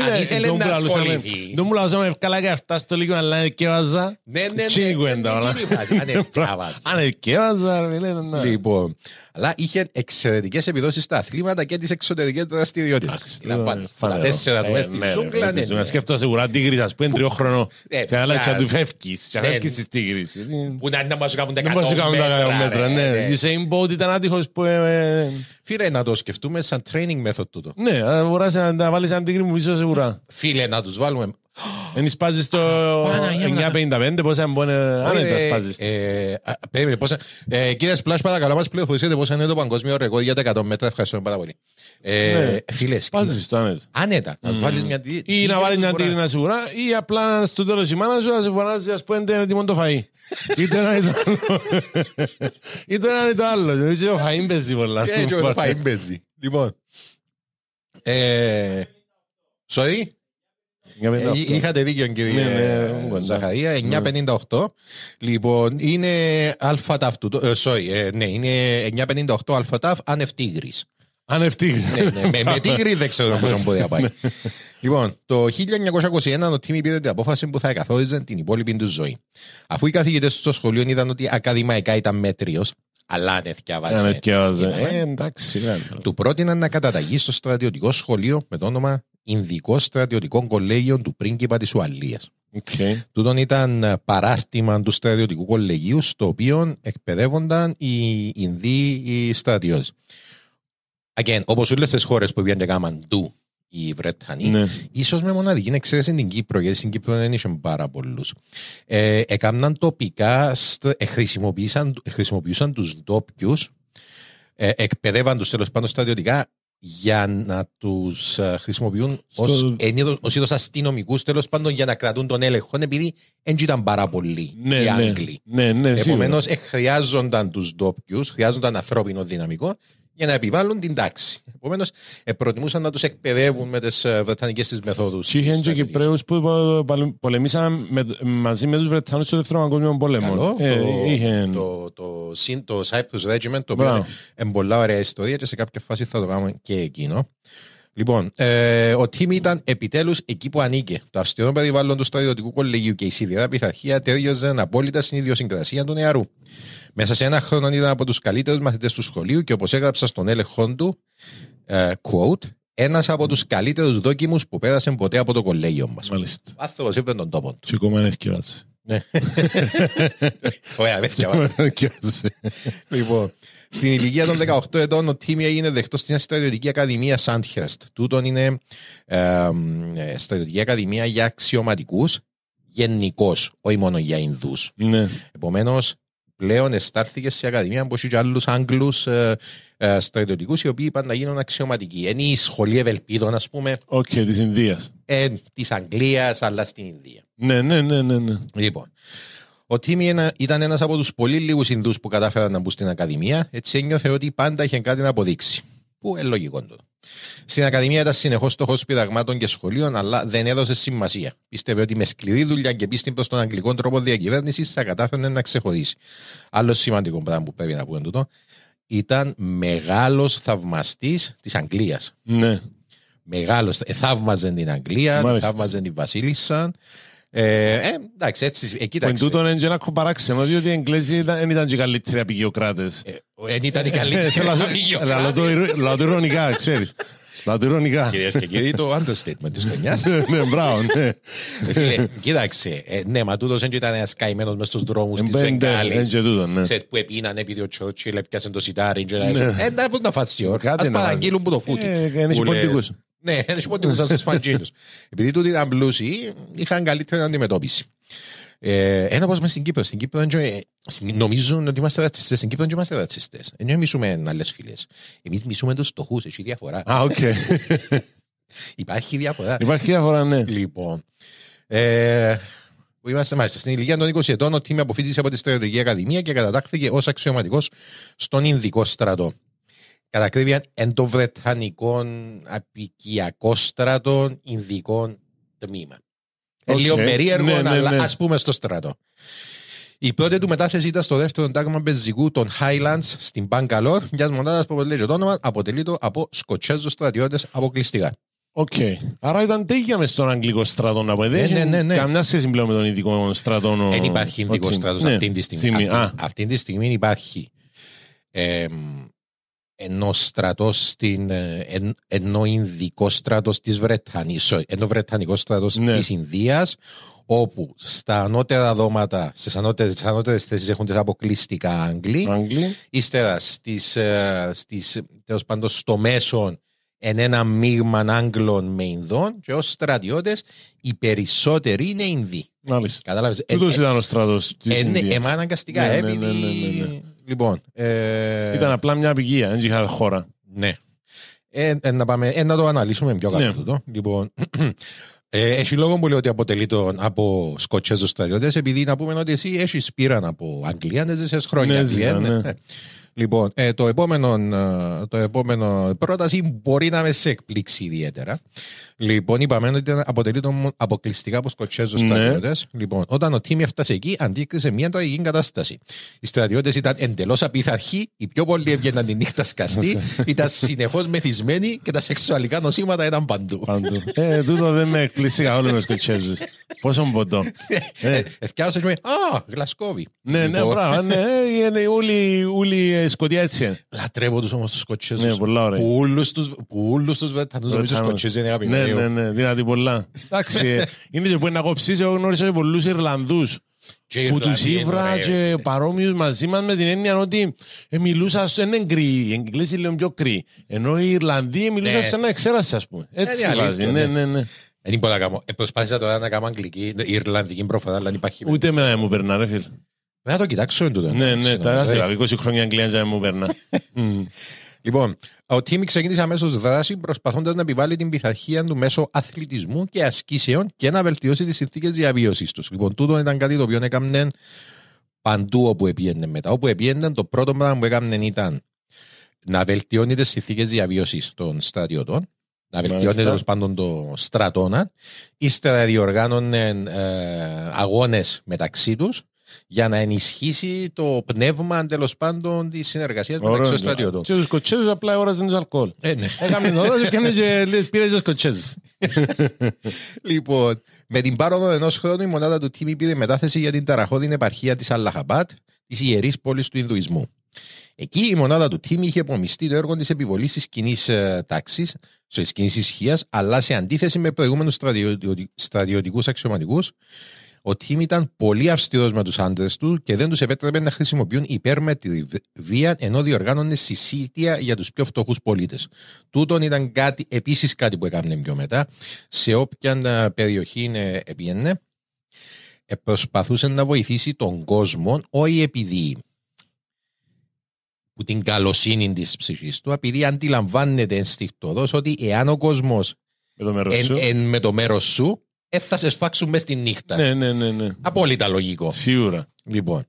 Αν ήθελε δεν μου να λαλούσαμε- ασχοληθεί. Δεν μου λαλούσαμε ευκάλα και αυτά στο λίγο, αλλά ευκέβαζα. Ναι, ναι, ναι. Τι είναι η κουβέντα, ναι, όλα. εκείνη η φάση, αν ευκάβαζε. Αν ευκέβαζα, ρε φίλε, ναι. Λοιπόν, αλλά είχε εξαιρετικές επιδόσεις στα αθλήματα και τις εξωτερικές δραστηριότητες. Τα Φανερό. τέσσερα του Ε, μέσα στη ναι, ρε, ζούγκλα, φίλε, ναι, στη ναι. ζούγκλα. Σκέφτομαι σίγουρα τίγρης, ας πούμε, τριό χρόνο. Ε, Και άλλα πια- και του φεύγεις. Και Ναι, φεύγεις ναι. της τίγρης. Που να να μας κάνουν τα Δεν μπορείς να 100 κάνουν τα μέτρα, μέτρα, ρε, ναι. ναι. Η Usain Bolt ήταν άτυχος που... ε, ε, Φίλε, να το σκεφτούμε σαν training method τούτο. Ναι, αν μπορείς να τα βάλεις έναν τίγρη μου πίσω σίγουρα. Φίλε, να τους βάλουμε... Εν σπάζεις το Παναγία μου. 955, πόσα μπορεί άνετα Ε, σπάζεις. ε, α, Περίμενε, πόσα... ε, Κύριε Σπλάς, παρακαλώ, μας πληροφορήσετε πόσα είναι το παγκόσμιο ρεκόρ για τα 100 μέτρα. Ευχαριστούμε πάρα πολύ. Ε, Ναι. Φίλε, Σπάζεις το άνετα. άνετα. Να τους βάλεις μια... τι- Ή τι να βάλεις μια φορά. τίγρη να σίγουρα ή απλά στο τέλος η μάνα σου να σε φωνάζει ας πούμε είναι έτοιμο το φαΐ. Ή το ένα ή το άλλο. Ή το ένα ή το άλλο. Και ο φαΐ παίζει πολλά. Ε, και ο Φαΐν παίζει. Λοιπόν. Ε, Sorry; Για πέντε Ε, αυτό. Είχατε δίκιο Ναι, κύριε ναι, ε, κοντά. Ζαχαρία, 958. Λοιπόν, είναι αλφατάφ του. ε, Sorry, ε, ναι, είναι 958 αλφατάφ ανευτίγρης. Αν ευτύγρη. Ναι, ναι, με, με τίγρη δεν ξέρω πόσο μπορεί να πάει. λοιπόν, το 1921 ο Τίμι πήρε την απόφαση που θα εκαθόριζε την υπόλοιπη του ζωή. Αφού οι καθηγητές του στο σχολείο είδαν ότι ακαδημαϊκά ήταν μέτριος, αλλά αν Αν εθιάβαζε. ευκαιάζε. Είπαμε. Ε, εντάξει. ναι. Του πρότειναν να καταταγεί στο στρατιωτικό σχολείο με το όνομα Ινδικό Στρατιωτικό Κολέγιο του πρίγκιπα της Ουαλίας. Οκ. Τούτον ήταν ε, παράρτημα του στρατιωτικού κολεγίου, στο οποίο εκπαιδεύονταν οι Ινδοί οι στρατιώτες. Again, όπως όλες τις χώρες που πήγαν και κάμαν του οι Βρετανοί, Ναι. ίσως με μοναδική εξαίρεση την Κύπρο, γιατί στην Κύπρο δεν είχαν πάρα πολλούς. Ε, έκαναν τοπικά, στ- ε, χρησιμοποιήσαν, χρησιμοποιούσαν τους ντόπιους, ε, εκπαιδεύαν τους τέλος πάντων στρατιωτικά για να τους χρησιμοποιούν ως Στο- είδος αστυνομικούς τέλος πάντων για να κρατούν τον έλεγχο, επειδή δεν ήταν πάρα πολλοί Ναι, οι ναι. Άγγλοι. Ναι, ναι, σίγουρα. Επομένως, χρειάζονταν τους ντόπιους, χρειάζονταν ανθρώπινο δυναμικό για να επιβάλλουν την τάξη. Επομένως, προτιμούσαν να τους εκπαιδεύουν με τις βρετανικές τη μεθόδους. Και είχαν και Κυπρέους που πο- παλε- πολεμήσαν με- μαζί με τους Βρετανούς στο δεύτερο παγκόσμιο πόλεμο. Καλό. Ε, το, είχαν- το, το, συν- το Cyprus Regiment, το οποίο Μπράβο. είναι είναι πολλά ωραία ιστορία και σε κάποια φάση θα το κάνουμε και εκείνο. Λοιπόν, ε, ο Τίμ ήταν επιτέλους εκεί που ανήκε. Το αυστηρό περιβάλλον του στρατιωτικού κολεγίου και η σιδηρά πειθαρχία τέριαζαν απόλυτα στην ιδιοσυγκρασία του νεαρού. Μέσα σε ένα χρόνο ήταν από τους καλύτερους μαθητές του σχολείου και όπως έγραψα στον έλεγχο του, ε, quote, ένας από τους καλύτερους δόκιμους που πέρασαν ποτέ από το κολέγιο μας. Μάλιστα. Άνθρωπο είπε τον τόπο του. Και ακόμα είναι ευκαιάζε. Ωραία, δεν θυκευάζει. Λοιπόν, στην ηλικία των 18 ετών, ο Τίμι έγινε δεκτός στην στρατιωτική ακαδημία Σάντχερστ. Τούτον είναι ε, ε, στρατιωτική ακαδημία για αξιωματικούς γενικώς, όχι μόνο για Ινδούς. Ναι. Επομένως, πλέον εστάλθηκε σε ακαδημία που έχει και άλλους Άγγλους ε, ε, στρατιωτικούς οι οποίοι είπαν να γίνουν αξιωματικοί. Είναι η σχολή ευελπίδων, ας πούμε, Οκ, της Ινδίας. ε, της Αγγλίας, αλλά στην Ινδία. Ναι, ναι, ναι, ναι. ναι. Λοιπόν, ο Τίμι ένα- ήταν ένας από τους πολύ λίγους Ινδούς που κατάφεραν να μπουν στην Ακαδημία, έτσι ένιωθε ότι πάντα είχε κάτι να αποδείξει. Που είναι λογικό του. Στην Ακαδημία ήταν συνεχώς στόχος πειραγμάτων και σχολείων, αλλά δεν έδωσε σημασία. Πίστευε ότι με σκληρή δουλειά και πίστη προ τον αγγλικό τρόπο διακυβέρνησης θα κατάφερε να ξεχωρίσει. Άλλος σημαντικό πράγμα που πρέπει να πούμε τούτο. Ήταν μεγάλος θαυμαστής της Αγγλίας. Ναι. Μεγάλος. Ε, θαύμαζε την Αγγλία, Μάλιστα. θαύμαζε την Βασίλισσα. Ε, ε, εντάξει, έτσι. Ε, Που εν κοίταξε. τούτον είναι και ένα παράξενο, διότι οι Εγγλέζοι ήταν- δεν ήταν και οι καλύτεροι απεικιοκράτες. Δεν ήταν η καλύτερη Θέλω να σου- αμυγιοκράτης. Λαλώ το ηρω- λαλώ το ηρωνικά, ξέρεις. Λαλώ το ηρωνικά. Κυρίες και κύριοι, το understatement της χρονιάς. Ναι, μπράβο, ναι. Φίλε, Κοίταξε, ε, ναι, μα τούτος δεν ήταν ένας καημένος μες στους δρόμους της Μπεν- ναι, Βεγγάλης. εν και τούτο, ναι. Ξέρεις, που επίνανε επειδή ο Τσότσιλ έπιασε το σιτάρι και Ναι. να Ε, να πού να φας ώρα. Κάτι Ας να παραγγείλουν που το φούτι. Ε, είναι Που λες- ποντικούς. Ναι, είναι ποντικούς σαν στους φαντζίνους. Επειδή τούτοι ήταν πλούσιοι, είχαν καλύτερη αντιμετώπιση. Ε, ένα όπως μες στην Κύπρο. Στην Κύπρο δεν και- νομίζουν ότι είμαστε ρατσιστές. Στην Κύπρο δεν είμαστε ρατσιστές. Δεν μισούμε άλλες φυλές. Εμείς μισούμε τους φτωχούς. Έχει διαφορά. Α, οκ. Υπάρχει διαφορά. Υπάρχει διαφορά, ναι. Λοιπόν. Ε, που είμαστε μάλιστα στην ηλικία των 20 ετών, ο Τίμι αποφοίτησε από τη Στρατιωτική Ακαδημία και κατατάχθηκε ως αξιωματικός στον Ινδικό στρατό. Κατά ακρίβεια, εν το Βρετανικό αποικιακό στρατό Ινδικό τμήμα. OK. Okay. Λίγο περίεργο, Ναι, ναι, αλλά ναι. ας πούμε στο στρατό. Η πρώτη του μετάθεση ήταν στο δεύτερο τάγμα πεζικού των Highlands στην Μπαγκαλόρ, μιας μονάδα που αποτελεί το όνομα, αποτελεί το από Σκοτσέζους στρατιώτες αποκλειστικά. Οκ. Άρα ήταν τέλεια μες στον Αγγλικό στρατό να πω. Δεν Ναι, έχει ναι, ναι, ναι. καμιά σχέση πλέον με τον Ινδικό στρατό. ο- Δεν υπάρχει Ινδικό ο- στρατός ναι, αυτή τη στιγμή. στιγμή. Αυτή, Α, αυτή τη στιγμή υπάρχει ε, ενώ στρατός στην. ε, εν- ενώ Ινδικό στρατός της Βρετανία, ενώ Βρετανικό στρατός Ναι. της Ινδίας, όπου στα ανώτερα δώματα, στις ανώτερες θέσεις έχουν τις αποκλειστικά Άγγλοι, Άγγλοι. ύστερα στις, ε, στις, τέλος πάντων στο μέσον εν ένα μείγμα Άγγλων με Ινδών και ως στρατιώτες οι περισσότεροι είναι Ινδοί. Μάλιστα. Κατάλαβες; Ε, Τούτος ε, ήταν ο στρατός της ε, ναι, Ινδίας. εμά αναγκαστικά, Ναι, ε, ναι, επειδή... ναι, ναι, ναι, ναι. Λοιπόν, ε, Ήταν απλά μια απικία, δεν είχα χώρα. ναι. Ε, ε, να, πάμε, ε, να το αναλύσουμε πιο κάτω Ναι. τούτο. Λοιπόν, ε, έχει λόγο που λέω ότι αποτελεί τον από Σκοτσέζους στρατιώτες επειδή να πούμε ότι εσύ έχεις πείραν από Αγγλία, δεν ζεις χρόνια. Ναι, τι, ζήσα, ε, ναι. Ε. Λοιπόν, ε, το, επόμενο, ε, το επόμενο πρόταση μπορεί να με σε εκπλήξει ιδιαίτερα. Λοιπόν, είπαμε ότι ήταν- αποτελεί τον αποκλειστικά από Σκοτσέζους Ναι. στρατιώτες. Λοιπόν, όταν ο Τίμι έφτασε εκεί, αντίκρισε μια τραγική κατάσταση. Οι στρατιώτες ήταν εντελώς απειθαρχοί, οι πιο πολλοί έβγαιναν τη νύχτα σκαστή, ήταν συνεχώς μεθυσμένοι και τα σεξουαλικά νοσήματα ήταν παντού. Παντού. Ε, τούτο δεν με εκπλήσει καθόλου με σκοτσέζους. Πόσο ποτό. Ε, Ευκιάσα και με, α, Γλασκόβι. Ναι, ναι, Λοιπόν, μπράβο. Ναι, ε, είναι όλοι, όλοι ε, σκοτειά έτσι. είναι. Λατρεύω τους όμως τους Σκοτσέζους. Ναι, πολλά ωραία. Που όλους τους, που όλους τους Βρετανούς νομίζω Βρετανούς. Σκοτσέζοι είναι Ναι, αγαπημένοι. ναι, ναι, δηλαδή πολλά. Εντάξει, ε, είναι και που είναι να κόψεις, εγώ γνώρισα και πολλούς Ιρλανδούς Και οι που τους Ιρλανδοί είναι ήβρα ωραίοι. και παρόμοιους μαζί μας με την έννοια ότι ε, μιλούσα, δεν είναι κρύοι, οι Εγγλέζοι λίγο πιο κρύοι. Ενώ οι Ιρλανδοί μιλούσαν Ναι. σαν να εξέρασε, ας πούμε. Έτσι είναι βάζει, αλήθεια, ναι, ναι. ναι, ναι. Δεν μπορώ να κάνω. Ε, προσπάθησα τώρα να κάνω αγγλική, η Ιρλανδική προφορά, αλλά δεν υπάρχει. Ούτε εμένα δεν μου περνά, ρε φίλε. Δεν θα το κοιτάξω εν τούτο. Ναι, ναι, τα Ε, άσυλα, 20 χρόνια Αγγλία δεν μου περνά. Μμ. Λοιπόν, ο Τίμι ξεκίνησε αμέσως δράση προσπαθώντας να επιβάλλει την πειθαρχία του μέσω αθλητισμού και ασκήσεων και να βελτιώσει τις συνθήκες διαβίωσης τους. Λοιπόν, τούτο ήταν κάτι το οποίο έκαμνε παντού όπου επίενε μετά. Όπου επίενε, το πρώτο πράγμα που έκαμνε ήταν να βελτιώνει τις συνθήκες διαβίωσης των στρατιωτών, να βελτιώνει Μάλιστα. τέλος πάντων το στρατόνα, ύστερα διοργάνωνε ε, αγώνες μεταξύ τους για να ενισχύσει το πνεύμα τέλος πάντων της συνεργασίας μεταξύ των Ωραίο. στρατιωτών. Και τους σκοτσέζους απλά όραζαν τους αλκοόλ. Ε, ναι. Έκαμε το δώδο και έκανε και λέει, πήρε και σκοτσέζους. Λοιπόν, με την πάροδο ενός χρόνου η μονάδα του Τίμη πήρε μετάθεση για την ταραχώδη επαρχία της Αλλαχαμπάτ, της ιερής πόλης του Ινδουισμού. Εκεί η μονάδα του Τίμη είχε απομειστεί το έργο της επιβολής της κοινής τάξης, της κοινής ισχύας, αλλά σε αντίθεση με προηγούμενους στρατιωτικούς αξιωματικούς, ο Τίμ ήταν πολύ αυστηρός με τους άντρες του και δεν τους επέτρεπε να χρησιμοποιούν υπέρμετρη βία ενώ διοργάνωνε συσίτια για τους πιο φτωχούς πολίτες. Τούτον ήταν κάτι, επίσης κάτι που έκανε πιο μετά. Σε όποια ε, περιοχή ε, επίενε, ε, προσπαθούσε να βοηθήσει τον κόσμο, όχι επειδή που την καλοσύνη της ψυχής του, επειδή αντιλαμβάνεται ενστικτοδός ότι εάν ο κόσμος Με το μέρος σου. με το μέρος σου, ε, θα σε σφάξουν μες στη νύχτα. Ναι, ναι, ναι, ναι. Απόλυτα λογικό. Σίγουρα. Λοιπόν.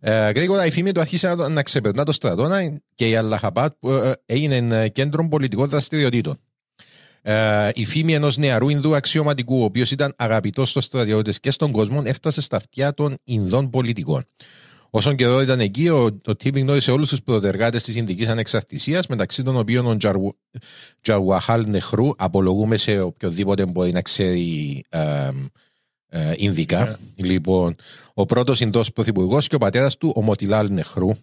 Ε, γρήγορα η φήμη του άρχισε να, να ξεπερνά το στρατόνα και η Αλλαχαπάτ που ε, έγινε ε, κέντρο πολιτικών δραστηριοτήτων. Ε, η φήμη ενός νεαρού Ινδού αξιωματικού, ο οποίος ήταν αγαπητός στους στρατιώτες και στον κόσμο, έφτασε στα αυτιά των Ινδών πολιτικών. Όσον καιρό ήταν εκεί, ο, ο Τίμι γνώρισε όλους τους πρωτεργάτες της Ινδικής Ανεξαρτησίας, μεταξύ των οποίων ο Τζαρου- Τζαουαχάλ Νεχρού, απολογούμε σε οποιοδήποτε μπορεί να ξέρει ε, ε, Ινδικά. Λοιπόν, ο πρώτος Ινδός πρωθυπουργός και ο πατέρας του, ο Μοτιλάλ Νεχρού.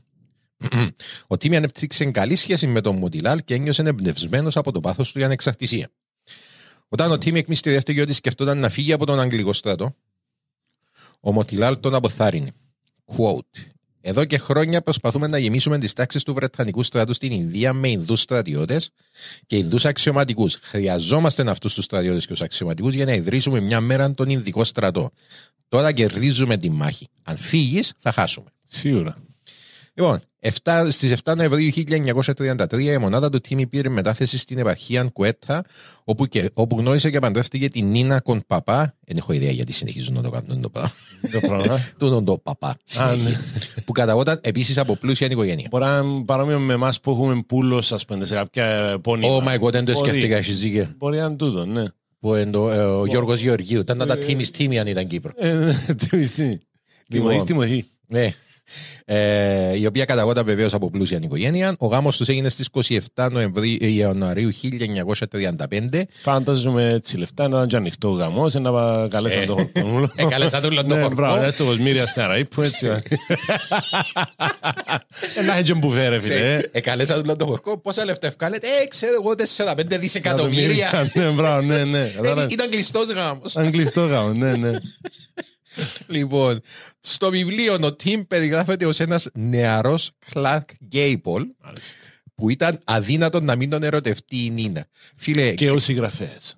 ο Τίμι ανέπτυξε καλή σχέση με τον Μοτιλάλ και ένιωσε εμπνευσμένος από το πάθος του για ανεξαρτησία. Όταν ο Τίμι εκμυστηρεύτηκε ότι σκεφτόταν να φύγει από τον Αγγλικό στρατό, ο Μοτιλάλ τον αποθάρρυνε. Quote. Εδώ και χρόνια προσπαθούμε να γεμίσουμε τις τάξεις του Βρετανικού στρατού στην Ινδία με Ινδούς στρατιώτες και Ινδούς αξιωματικούς. Χρειαζόμαστε αυτούς τους στρατιώτες και τους αξιωματικούς για να ιδρύσουμε μια μέρα τον Ινδικό στρατό. Τώρα κερδίζουμε τη μάχη. Αν φύγεις, θα χάσουμε. Σίγουρα. Λοιπόν, στις 7 Νοεμβρίου 1933 η μονάδα του Τίμη πήρε μετάθεση στην επαρχία Κουέτα, όπου, και, όπου γνώρισε και παντρεύτηκε την Νίνα Κοντπαπά. Δεν έχω ιδέα γιατί συνεχίζουν να το κάνουν το πράγμα. Το πράγμα. Του τον παπά. Α, ναι. που καταγόταν επίσης από πλούσια οικογένεια. Μπορεί να είναι παρόμοιο με εμάς που έχουμε πούλο, ας πούμε, σε κάποια πόνιμα. Oh my god, δεν το Μπορεί. σκέφτηκα, έχει δίκιο. Μπορεί να είναι τούτο, ναι. Που είναι το, ε, ο Γιώργος Γεωργίου. Ήταν να τα τίμης τίμη αν ήταν Κύπρο. Ε, ναι, τι τι. Τιμωθείς, τιμωθεί. Ναι. Ε, η οποία καταγόταν βεβαίως από πλούσια οικογένεια. Ο γάμος τους έγινε στις 27 Νοεμβρίου, ε, Ιανουαρίου 1935. Φαντάζομαι έτσι λεφτά να ήταν και ανοιχτό ο γαμός, να πα- καλέσαν το χορκόμουλο. Ε, καλέσαν τον Λοντό Ναι, Χορκό. μπράβο, έτσι το κοσμήρια στην Αραήπου, έτσι. Ε, Να έχει και μπουφέ, ρε φίλε. ε. Ε, καλέσα του Λαντοχορκό. Πόσα λεφτά ευκάλετε; Ε, ξέρω εγώ 4-5 δισεκατομμύρια. Ναι, μπράβο, ναι, ναι. Ε, Ήταν κλειστός γάμος. Αν κλειστός γάμος, ναι, ναι. Λοιπόν, στο βιβλίο ο Τιμ περιγράφεται ως ένας νεαρός Κλαρκ Γκέιπολ που ήταν αδύνατο να μην τον ερωτευτεί η Νίνα. Φίλε, Και ο συγγραφέας.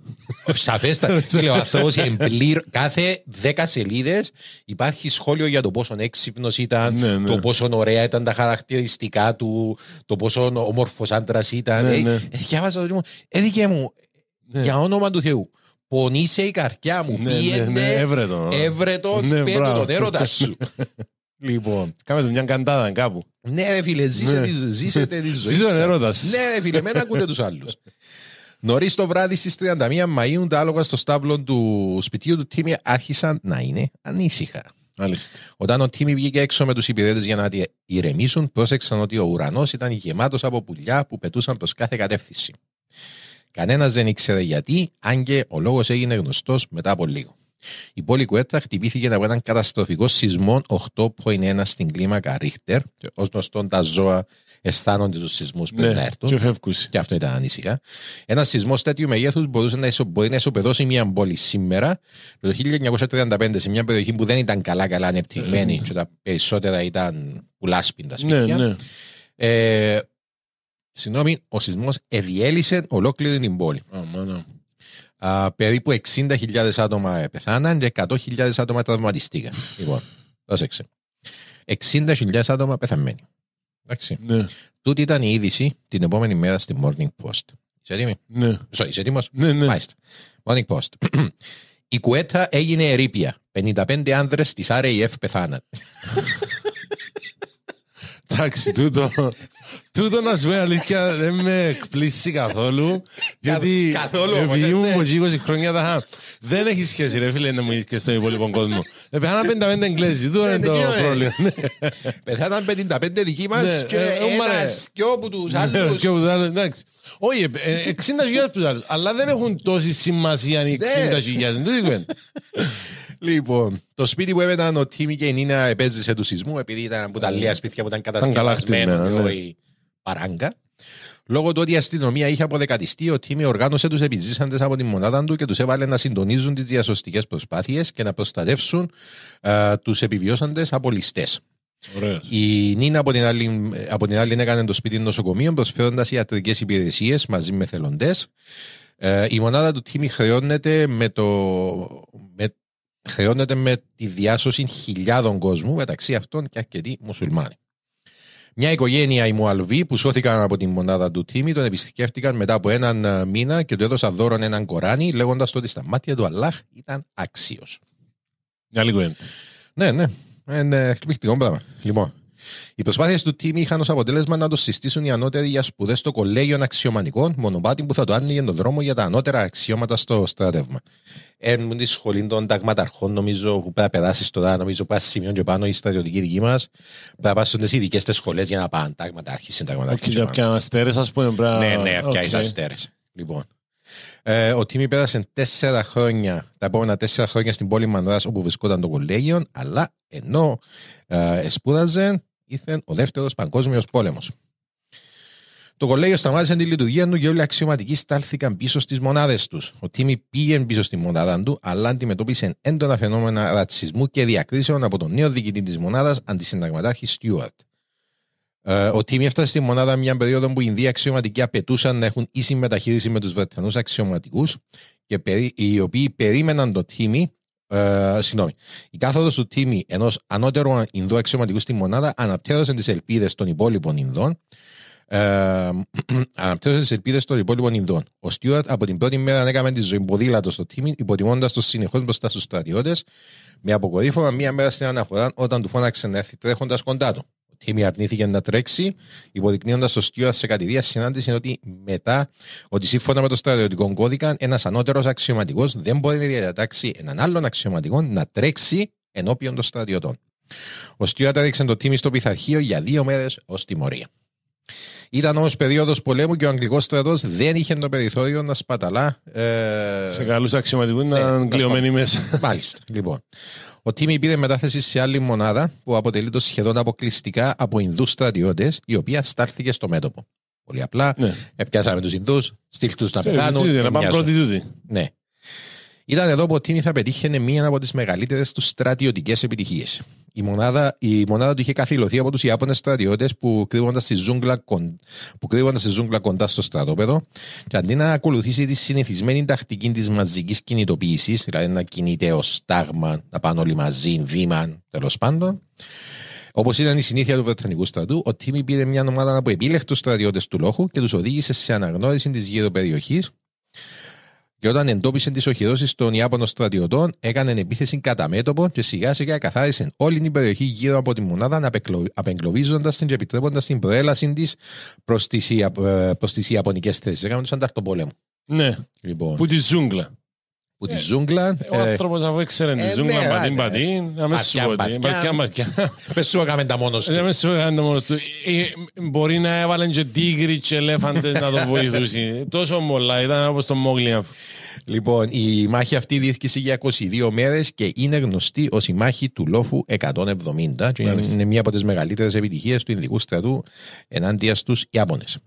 Σαφέστα. Φίλε, ο άνθρωπος εμπλήρω. Κάθε δέκα σελίδες υπάρχει σχόλιο για το πόσο έξυπνος ήταν, Ναι, ναι. το πόσο ωραία ήταν τα χαρακτηριστικά του, το πόσο όμορφος άντρας ήταν. Ναι, Ε, ναι. ε, διάβασα το λοιπόν. Ε, δικέ μου, για όνομα του Θεού. Πονήσε η καρδιά μου. Ναι, ναι, Πήγαινε, ναι, έβρε τον. έβρε τον, Ναι, πέτω μπράβο. τον έρωτας σου. λοιπόν, Κάμε του μια καντάδα κάπου. ναι ρε φίλε, ζήσε Ναι. τη- ζήσετε τη ζωή Ζήσε τον σας. έρωτας σας. Ναι ρε φίλε, μην ακούτε τους άλλους. Νωρίς το βράδυ στις 31 Μαου, τα άλογα στο στάβλο του σπιτιού του Τίμι άρχισαν να είναι ανήσυχα. Μάλιστα. Όταν ο Τίμι βγήκε έξω με τους υπηρέτες για να τη ηρεμήσουν, πρόσεξαν ότι ο ουρανός ήταν γεμάτος από πουλιά που πετούσαν προς κάθε κατεύθυνση. Κανένας δεν ήξερε γιατί, αν και ο λόγος έγινε γνωστός μετά από λίγο. Η πόλη Κουέτρα χτυπήθηκε από έναν καταστροφικό σεισμό 8,1 στην κλίμακα Ρίχτερ. Ω γνωστόν, τα ζώα αισθάνονται του σεισμούς πριν να Ναι, έρθουν. και φεύγουσι. Και αυτό ήταν ανήσυχα. Ένας σεισμός τέτοιου μεγέθους μπορούσε να, ισο, μπορεί να ισοπεδώσει μια πόλη σήμερα. Το 1935 σε μια περιοχή που δεν ήταν καλά-καλά ανεπτυγμένη και τα περισσότερα ήταν πουλάσπιν τα Ναι, σπίτια. ναι. Ε, Συγγνώμη, ο σεισμός εδιέλυσε ολόκληρη την πόλη. Α, μάνα. Α, περίπου 60.000 άτομα ε, πεθάναν και 100.000 άτομα τραυματιστήκαν. λοιπόν, πρόσεξε. 60.000 άτομα πεθαμένοι. Εντάξει. Ναι, Τούτη ήταν η είδηση την επόμενη μέρα στη Morning Post. Είσαι έτοιμη; ναι. Sorry, είσαι έτοιμος; Ναι, ναι. Μάλιστα. Morning Post. Η κουέτα έγινε ερήπια. 55 άνδρες της RAF πεθάναν. Εντάξει, τούτο, τούτο να σου πω αλήθεια δεν με εκπλήσει καθόλου. Γιατί καθόλου όμως, επειδή ε, ήμουν ναι. από εκεί 20 χρόνια τα είχα. Δεν έχει σχέση ρε φίλε να μου και στον υπόλοιπο κόσμο. Ε, πεθάνα 55 Εγγλέζοι, τούτο είναι ναι, το εκείνο, ε. πρόβλημα. Ναι. Πεθάναν 55 δικοί μας Ναι, και ε, ε, μα, ένας και όπου τους Ναι, άλλους. και από τους άλλους, εντάξει. Όχι, ε, ε, 60.000 τους άλλους, αλλά δεν έχουν τόση σημασία οι Ναι. 60.000. Τούτη κουβέντα. Λοιπόν, το σπίτι που έβαιναν ο Τίμι και η Νίνα επέζησε του σεισμού επειδή ήταν από τα λίγα σπίτια που ήταν καλά κατασκευασμένο και χτυμμένα, ναι. όχι παράγκα. Λόγω του ότι η αστυνομία είχε αποδεκατιστεί, ο Τίμι οργάνωσε τους επιζήσαντες από τη μονάδα του και τους έβαλε να συντονίζουν τις διασωστικές προσπάθειες και να προστατεύσουν τους επιβιώσαντες από ληστέ. Ωραίος. Η Νίνα από την άλλη, από την άλλη έκανε το σπίτι νοσοκομείο προσφέροντας ιατρικές υπηρεσίες μαζί με θελοντές. Ε, η μονάδα του Τίμι χρεώνεται με, το, με, χρεώνεται με τη διάσωση χιλιάδων κόσμου, μεταξύ αυτών και αρκετοί μουσουλμάνοι. Μια οικογένεια, οι Μουαλβοί, που σώθηκαν από τη μονάδα του Τίμι, τον επισκέφτηκαν μετά από έναν ε, μήνα και του έδωσαν δώρον έναν Κοράνι, λέγοντας ότι στα μάτια του Αλλάχ ήταν άξιος. Μια άλλη κουβέντα. Ναι, ναι. Είναι εκπληκτικό πράγμα. Λοιπόν, οι προσπάθειες του Τίμι είχαν ως αποτέλεσμα να το συστήσουν οι ανώτεροι για σπουδές στο κολέγιο αξιωματικών, μονοπάτι που θα το άνοιγε τον δρόμο για τα ανώτερα αξιώματα στο στράτευμα. Έμουν τη σχολή των ταγματαρχών, νομίζω, που πρέπει να περάσεις τώρα, νομίζω, πάει σημείο και πάνω η στρατιωτική δική μας. Πρέπει να πας στις ειδικές σχολές για να πάνε ταγματάρχη, συνταγματάρχη. Και για πιάνε αστέρες, ας πούμε. πρέπει να- Ναι, ναι, πια Οκ. οι αστέρες. Λοιπόν. Ε, ο Τίμη πέρασε τέσσερα χρόνια, τα επόμενα τέσσερα χρόνια στην πόλη Μανδράς όπου βρισκόταν το κολέγιο, αλλά ενώ ε, σπούδαζε, ήρθε ο δεύτερος παγκόσμιος πόλεμος. Το κολέγιο σταμάτησε τη λειτουργία του και όλοι οι αξιωματικοί στάλθηκαν πίσω στις μονάδες τους. Ο Τίμη πήγε πίσω στη μονάδα του, αλλά αντιμετώπισε έντονα φαινόμενα ρατσισμού και διακρίσεων από τον νέο διοικητή της μονάδας, αντισυνταγματάρχη Στιούαρτ. Ε, ο Τίμι έφτασε στη μονάδα μια περίοδο που οι Ινδοί αξιωματικοί απαιτούσαν να έχουν ίση μεταχείριση με τους Βρετανούς αξιωματικούς και περί- οι οποίοι περίμεναν το Τίμι. Ε, συγγνώμη. Η κάθοδος του Τίμι ενός ανώτερου Ινδού αξιωματικού στη μονάδα αναπτέρωσε τις ελπίδες των υπόλοιπων Ινδών. Ε, αναπτέρωσε τις ελπίδες των υπόλοιπων Ινδών. Ο Στιούαρτ από την πρώτη μέρα έκαμε τη ζωή ποδήλατος στο Τίμι, υποτιμώντας το συνεχώς μπροστά στους στρατιώτες, με αποκορύφωμα μία μέρα στην αναφορά όταν του φώναξε να έρθει τρέχοντας κοντά του. Ο Τίμι αρνήθηκε να τρέξει, υποδεικνύοντας στο Στιούαρτ σε κατηδία συνάντηση ότι μετά ότι σύμφωνα με το στρατιωτικό κώδικα, ένας ανώτερος αξιωματικός δεν μπορεί να διατάξει έναν άλλον αξιωματικό να τρέξει ενώπιον των στρατιωτών. Ο Στιούαρτ έδειξε το Τίμι στο πειθαρχείο για δύο μέρες ως τιμωρία. Ήταν όμως περίοδος πολέμου και ο Αγγλικός στρατός δεν είχε το περιθώριο να σπαταλά. Ε, Σε καλούς αξιωματικούς να Ναι, είναι κλειωμένοι μέσα. Μάλιστα. Λοιπόν. Ο Τίμι πήρε μετάθεση σε άλλη μονάδα που αποτελείται σχεδόν αποκλειστικά από Ινδούς στρατιώτες, η οποία στάλθηκε στο μέτωπο. Πολύ απλά. Ναι. Επιάσαμε τους Ινδούς, στείλ τους να Ε, πεθάνουν. τι, Να δεν πάμε μοιάζουν. πρώτη τούτη. Ναι. Ήταν εδώ που ο Τίμι θα πετύχαινε μία από τις μεγαλύτερες του στρατιωτικές επιτυχίες. Η μονάδα, η μονάδα του είχε καθυλωθεί από τους Ιάπωνες στρατιώτες που κρύβονταν στη ζούγκλα, κον- που κρύβονταν στη ζούγκλα κοντά στο στρατόπεδο και αντί να ακολουθήσει τη συνηθισμένη τακτική της μαζικής κινητοποίησης, δηλαδή να κινείται ως τάγμα, να πάνε όλοι μαζί, βήμα, τέλος πάντων, Όπως ήταν η συνήθεια του Βρετανικού στρατού, ο Τίμι πήρε μια ομάδα από επίλεκτους στρατιώτες του λόγου και τους οδήγησε σε αναγνώριση της γύρω περιοχής. Και όταν εντόπισε τις οχυρώσεις των Ιάπωνων στρατιωτών, έκανε επίθεση κατά μέτωπο και σιγά σιγά καθάρισε όλη την περιοχή γύρω από τη μονάδα, απεγκλωβίζοντας την και επιτρέποντας την προέλαση της προς τις Ιαπωνικές θέσεις. Έκαμε τους ανταρτοπόλεμου. Ναι, Λοιπόν, που τη ζούγκλα. Που τη ζούγκλα. Ο άνθρωπος αφού έξερε τη ε, ζούγκλα, ναι, πατήν ναι. πατήν, να με σου Μπατιά, πω τι, μπατιά. μπατιά μπατιά. Πε σου έκαμε τα μόνος Δεν του. με σου έκανε μόνος του. Ε, Μπορεί να έβαλαν και τίγρη και ελέφαντες να τον βοηθούσουν. Τόσο μολά, ήταν όπως το Μόγλι. Λοιπόν, η μάχη αυτή διήρκησε για 22 μέρες και είναι γνωστή ως η μάχη του Λόφου 170. Και Μάλιστα. είναι μία από τις μεγαλύτερες επιτυχίες του Ινδικού στρατού ενάντια στους Ιάπωνες.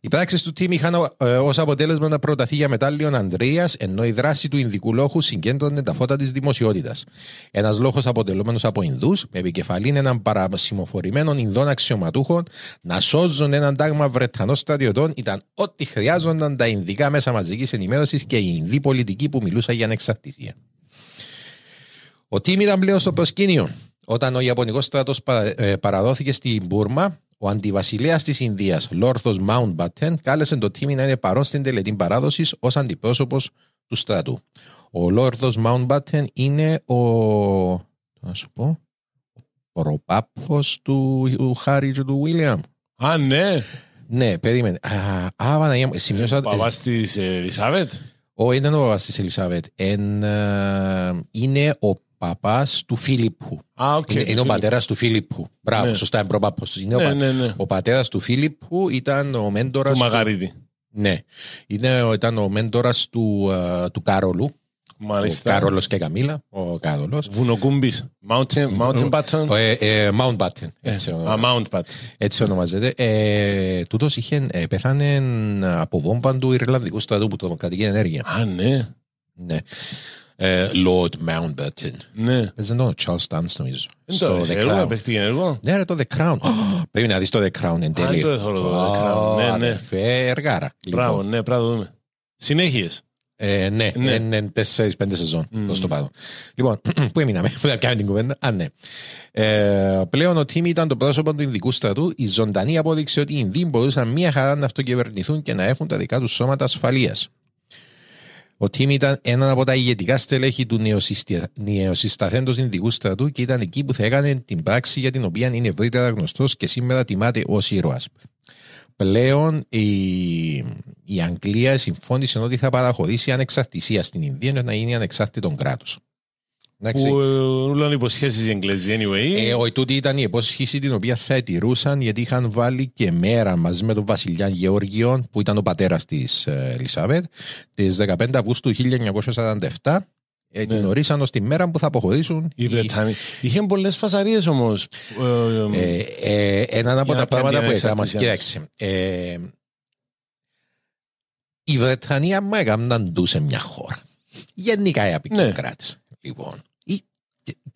Οι πράξεις του Τίμ είχαν ως αποτέλεσμα να προταθεί για μετάλλιον Ανδρέας, ενώ η δράση του Ινδικού λόγου συγκέντρωνε τα φώτα της δημοσιότητας. Ένας λόγο αποτελούμενο από Ινδούς, με επικεφαλήν έναν παρασημοφορημένο Ινδών αξιωματούχων, να σώζουν έναν τάγμα Βρετανών στρατιωτών ήταν ό,τι χρειάζονταν τα Ινδικά μέσα μαζικής ενημέρωσης και η Ινδή πολιτική που μιλούσα για ανεξαρτησία. Ο Τίμ ήταν πλέον στο προσκήνιο. Όταν ο Ιαπωνικός στρατός παραδόθηκε στην Μπούρμα, ο αντιβασιλέας της Ινδίας, Λόρθος Mountbatten, κάλεσε το Τίμι να είναι παρόν στην τελετή παράδοσης ως αντιπρόσωπος του στρατού. Ο Λόρδος Mountbatten είναι ο. Να σου πω. Ο προπάπος του, του Χάρη και του Βίλιαμ. Α, ναι. Ναι, περίμενε. Α, α Παναγία μου, σημειώσα. Παπάς της Ελισάβετ; Ο, ήταν ο παπάς της Ελισάβετ. Εν, ε, είναι ο παπάς του Φίλιππου. Α, οκ. είναι, είναι ο πατέρας του Φίλιππου. Μπράβο, Ναι. σωστά, είναι προπάπος. τους. Είναι ο, Ναι, πα- ναι, ναι. ο πατέρας του Φίλιππου ήταν ο μέντορας Του του, Μαγαρίτη. ναι, είναι, ο- ήταν ο μέντορας του, ε, του Κάρολου. Ο Μάλιστα. Κάρολος και Καμίλα. Ο Κάρολος. Βουνοκούμπης. Mountain, mountain button. Ο, ε, ε, Mountbatten. Έτσι, Α, Mount button. έτσι ονομάζεται. Ε, τούτος είχε, ε, πέθανε από βόμβα του Ιρλανδικού στρατού που το κατοικεί ενέργεια. Α, ναι. Ναι. Ε, Lord Mountbatten. Ναι. Παίζει τον Charles Dance νομίζω. Δεν Στο το The έργο, Crown. παίχτηκε έργο. Ναι ρε το The Crown. Πρέπει να δεις το The Crown εν τέλει. το εθώρω το The Crown. Ναι, ναι. Αδερφέ, εργάρα. Μπράβο, Λοιπόν, ναι, πράγμα δούμε. Συνέχειες. ε, ναι, Ναι. είναι τέσσερις-πέντε σεζόν Μμμ. προς το πάνω. Λοιπόν, πού έμειναμε, που θα πιάμε την κουβέντα; Α, ναι. Ε, πλέον ο Τίμι ήταν το πρόσωπο του Ινδικού στρατού, η ζωντανή απόδειξη ότι οι Ινδοί μπορούσαν μία χαρά να αυτοκυβερνηθούν και να έχουν τα δικά τους σώματα ασφαλείας. Ο Τιμ ήταν ένα από τα ηγετικά στελέχη του νεοσυστη- νεοσυσταθέντος Ινδικού στρατού και ήταν εκεί που θα έκανε την πράξη για την οποία είναι ευρύτερα γνωστός και σήμερα τιμάται ως ήρωας. Πλέον η, η Αγγλία συμφώνησε ότι θα παραχωρήσει ανεξαρτησία στην Ινδία για να γίνει ανεξάρτητο κράτος. Εντάξει. Που ούλαν υποσχέσεις οι Εγγλέζοι anyway. Ε, ο, τούτη ήταν η υπόσχεση την οποία θα τηρούσαν γιατί είχαν βάλει και μέρα μαζί με τον βασιλιά Γεώργιο που ήταν ο πατέρας της ε, Ελισάβετ τις 15 Αυγούστου 1947 ε, την Ναι. ορίσαν ως τη μέρα που θα αποχωρήσουν Οι Βρετανοί. Είχε πολλές φασαρίες όμως. Ε, ε, ε, ένα από Για τα να πράγματα πιάνει που έκαναν ανεξαρτησία. κοίταξε ε, η Βρετανία μου έκαναν του σε μια χώρα γενικά οι απεικιοκράτες λοιπόν η-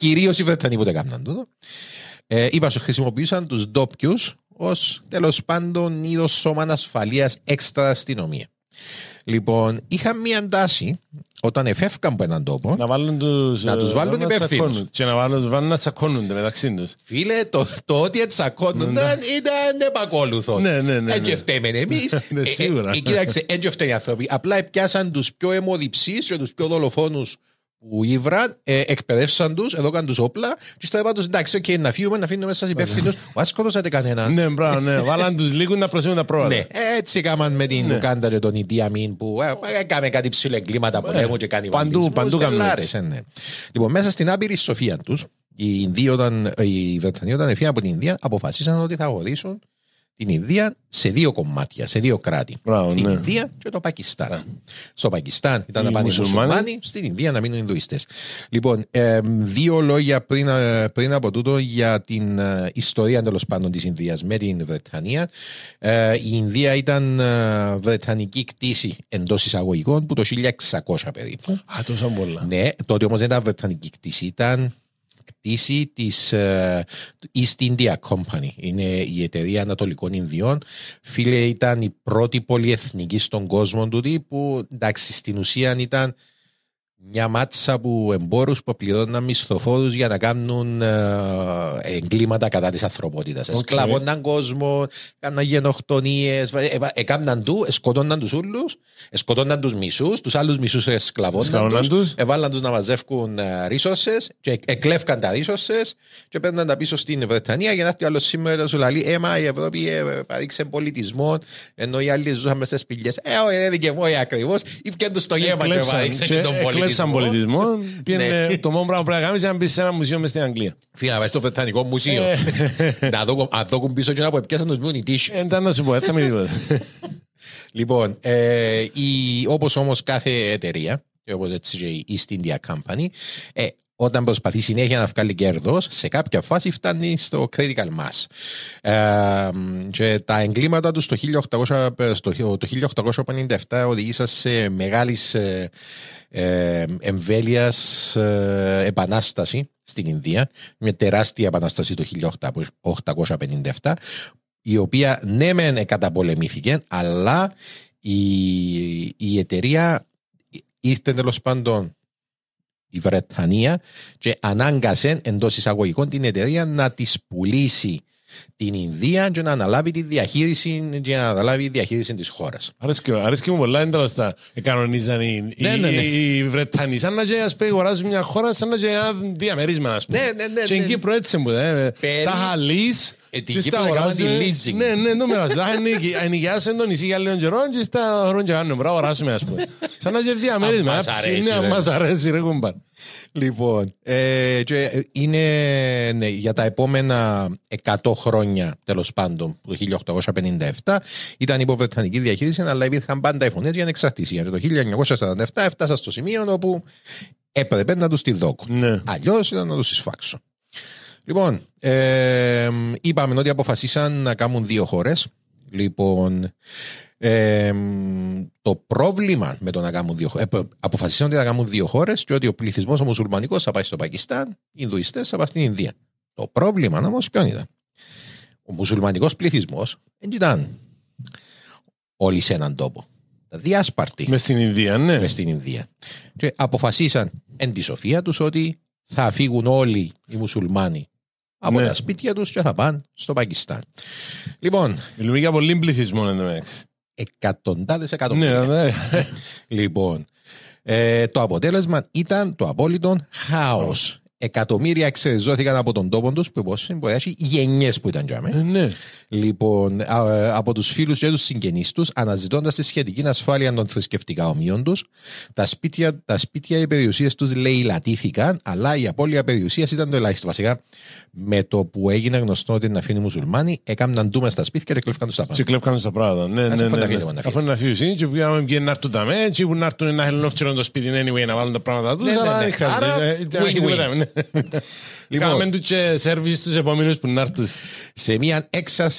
κυρίως οι Βρετανοί που το έκαναν τούτο ε, είπα σου χρησιμοποιούσαν τους ντόπιους ως τέλος πάντων είδος σώμα ασφαλείας έξτρα αστυνομία λοιπόν είχαν μια τάση όταν εφεύκαν από έναν τόπο να βάλουν τους, Να τους ε, βάλουν να υπεύθυνους. τσακώνουν. Και να βάλουν, βάλουν να τσακώνονται μεταξύ τους. Φίλε, το, το ότι ετσακώνονταν ήταν επακόλουθο. Ναι, ναι, ναι, Έτσι ναι. φταίμε εμείς. Ναι, σίγουρα. Κοίταξε, έτσι φταίει οι άνθρωποι. Απλά πιάσαν τους πιο αιμοδιψείς και τους πιο δολοφόνους που ήβραν, ε, εκπαιδεύσαν τους, έδωκαν τους όπλα, και στο είπαν του εντάξει, οκ, να φύγουμε, να αφήνουμε σας υπεύθυνους. Μα σκότωσατε κανέναν. Ναι, μπράβο, ναι. Βάλαν τους λύκους να προσέχουν τα πρόβατα. Ναι, έτσι έκαναν με την Ναι. Ουγκάντα και τον Ίντι Αμίν που ε, έκαμε κάτι ψιλοεγκλήματα πολέμου και κάνει Παντού, παντού κάνουν έτσι. ναι. Λοιπόν, μέσα στην άπειρη σοφία τους, οι, Ινδοί όταν, οι Βρετανοί όταν έφυγαν από την Ινδία αποφασίσαν ότι θα χωρίσουν την Ινδία σε δύο κομμάτια, σε δύο κράτη. Μπράβο, την ναι. Ινδία και το Πακιστάν. Στο Πακιστάν ήταν Οι να πάνε οι μουσουλμάνοι. μουσουλμάνοι, στην Ινδία να μείνουν οι Ινδουιστές. Λοιπόν, ε, δύο λόγια πριν, ε, πριν από τούτο για την ε, ιστορία τέλος πάντων της Ινδίας με την Βρετανία. Ε, η Ινδία ήταν ε, βρετανική κτήση εντός εισαγωγικών που το 1600 περίπου. Α, τόσα πολλά. Ναι, τότε όμως δεν ήταν βρετανική κτήση, ήταν κτήση της ε, East India Company. Είναι η εταιρεία Ανατολικών Ινδιών. Φίλε, ήταν η πρώτη πολυεθνική στον κόσμο τούτη που εντάξει στην ουσία ήταν μια μάτσα που εμπόρους που πληρώναν μισθοφόρους για να κάνουν ε, εγκλήματα κατά της ανθρωπότητας. Οκ. Εσκλαβώναν κόσμο, κάναν γενοκτονίες, ε, ε, έκαναν του, σκοτώναν τους ούλους, σκοτώναν τους μισούς, τους άλλους μισούς εσκλαβώναν Εσκλαβώναν τους, τους. έβαλαν τους να μαζεύκουν ε, resources και εκλέφκαν τα resources και παίρναν τα πίσω στην Βρετανία για να έρθει ο άλλος σήμερα σου λέει «Έμα η Ευρώπη ε, παρήξε πολιτισμό ενώ οι άλλοι ζούσαν μες στις πηγές». «Ε, όχι, δεν και εγώ ακριβώς». Ήπιαν τους το γέμα και Εκλέψαν- παρήξαν και τον Εκλέψαν πολιτισμό. πολιτισμό. Πήγαινε- Το μόνο πράγμα που πρέπει να κάνεις είναι να μπεις σε ένα μουσείο μες στην Αγγλία. Φίλε, να πάει στο Βρετανικό Μουσείο. Να δω, να δω πίσω και να πω «Επιάσαν τους μούν οι τίσοι». Ε, ήταν να σου πω, δεν θα μείνει τίποτα. Λοιπόν, ε, η, όπως όμως κάθε εταιρεία, και όπως έτσι και η East India Company, ε, όταν προσπαθεί συνέχεια να βγάλει κέρδος, σε κάποια φάση φτάνει στο critical mass. Ε, και τα εγκλήματα του το, 1800, στο, το 1857 οδηγήσαν σε μεγάλης ε, ε, εμβέλειας ε, επανάσταση στην Ινδία, μια τεράστια επανάσταση το 1857, η οποία ναι μεν καταπολεμήθηκε, αλλά η, η εταιρεία ήρθε τέλος πάντων η Βρετανία και ανάγκασε εντός εισαγωγικών την εταιρεία να της πουλήσει την Ινδία και να αναλάβει τη διαχείριση και να αναλάβει τη διαχείριση της χώρας. Αρέσκει, αρέσκει μου πολλά ένταλος τα κανονίζαν οι, Ναι, ναι, ναι. οι, οι Βρετανοί. Σαν να και ας πούμε αγοράζουν μια χώρα, σαν να και ένα διαμερίσμα, ας πούμε. Ναι, ναι, ναι, Και στην ναι. Κύπρο έτσι μου, ε, Περί- τα χαλείς. Ε, την και Κύπρο στα να κάνουν αγοράζουμε. τη leasing. Ναι, ναι, το μοιράζουν. Τα ενοικιάσουν το νησί για λίγο καιρό και στα χρόνια και κάνουν, μπορούμε να αγοράσουμε, ας πούμε. Σαν να και διαμέρισμα, Αν ένα μας αρέσει, ψήνι, αν ρε. μας αρέσει, ρε κουμπάρ. Λοιπόν, ε, και είναι ναι, για τα επόμενα 100 χρόνια τέλος πάντων, το 1857, ήταν υπό Βρετανική διαχείριση, αλλά υπήρχαν πάντα οι φωνές για ανεξαρτησία. Και το 1947 έφτασα στο σημείο όπου έπρεπε να τους τη δώκω. Ναι. Αλλιώς ήταν να τους εισφάξω. Λοιπόν, ε, είπαμε ότι αποφασίσαν να κάνουν δύο χώρες. Λοιπόν, ε, το πρόβλημα με το να κάνουν δύο χώρε. αποφασίσαν ότι θα κάνουν δύο χώρες και ότι ο πληθυσμός ο μουσουλμανικός θα πάει στο Πακιστάν, οι Ινδουιστές θα πάνε στην Ινδία. Το πρόβλημα όμως ποιο ήταν; Ο μουσουλμανικός πληθυσμός δεν ήταν όλοι σε έναν τόπο. Τα διάσπαρτοι Μες στην Ινδία, ναι. μες στην Ινδία. Και αποφασίσαν εν τη σοφία τους ότι θα φύγουν όλοι οι μουσουλμάνοι από Ναι. τα σπίτια τους και θα πάνε στο Πακιστάν. Λοιπόν, Μιλούμε για πολύ πληθυσμό εν τω μεταξύ. εκατοντάδες Ναι, εκατομμύρια. ναι. Λοιπόν, Ε, το αποτέλεσμα ήταν το απόλυτο χάος. Εκατομμύρια εξεζώθηκαν από τον τόπο τους, που υπόσχεσαι μπορεί να έχει γενιές που ήταν τζάμε. Ε, Ναι. Λοιπόν, α, ε, από τους φίλους και τους συγγενείς τους, αναζητώντας τη σχετική ασφάλεια των θρησκευτικά ομοίων τους, τα σπίτια, τα σπίτια οι περιουσίες τους λαιλατήθηκαν, αλλά η απώλεια περιουσίας ήταν το ελάχιστο. Βασικά, με το που έγινε γνωστό ότι είναι αφήνει οι μουσουλμάνοι, έκαναν ντούμε στα σπίτια και κλέφκαν τους τα Και πάντα. κλέφκαν στα πράγματα. Ναι, ναι, αφού ναι. να ναι. φύγει, να φύγει. Αφού να φύγει και πήγαμε και να έρθουν τα με, και που να έρθουν να θέλουν όφτσερον το σπίτι anyway να βάλουν τα πράγματα τους, Ναι, ναι, αλλά ναι. δεν χρειάζεται. Άρα, Ε, δεν win-win. έχει τίποτα, ναι. Λοιπόν. Κάμε τους και σερβίς τους επόμενους που να έρθουν. Σε μια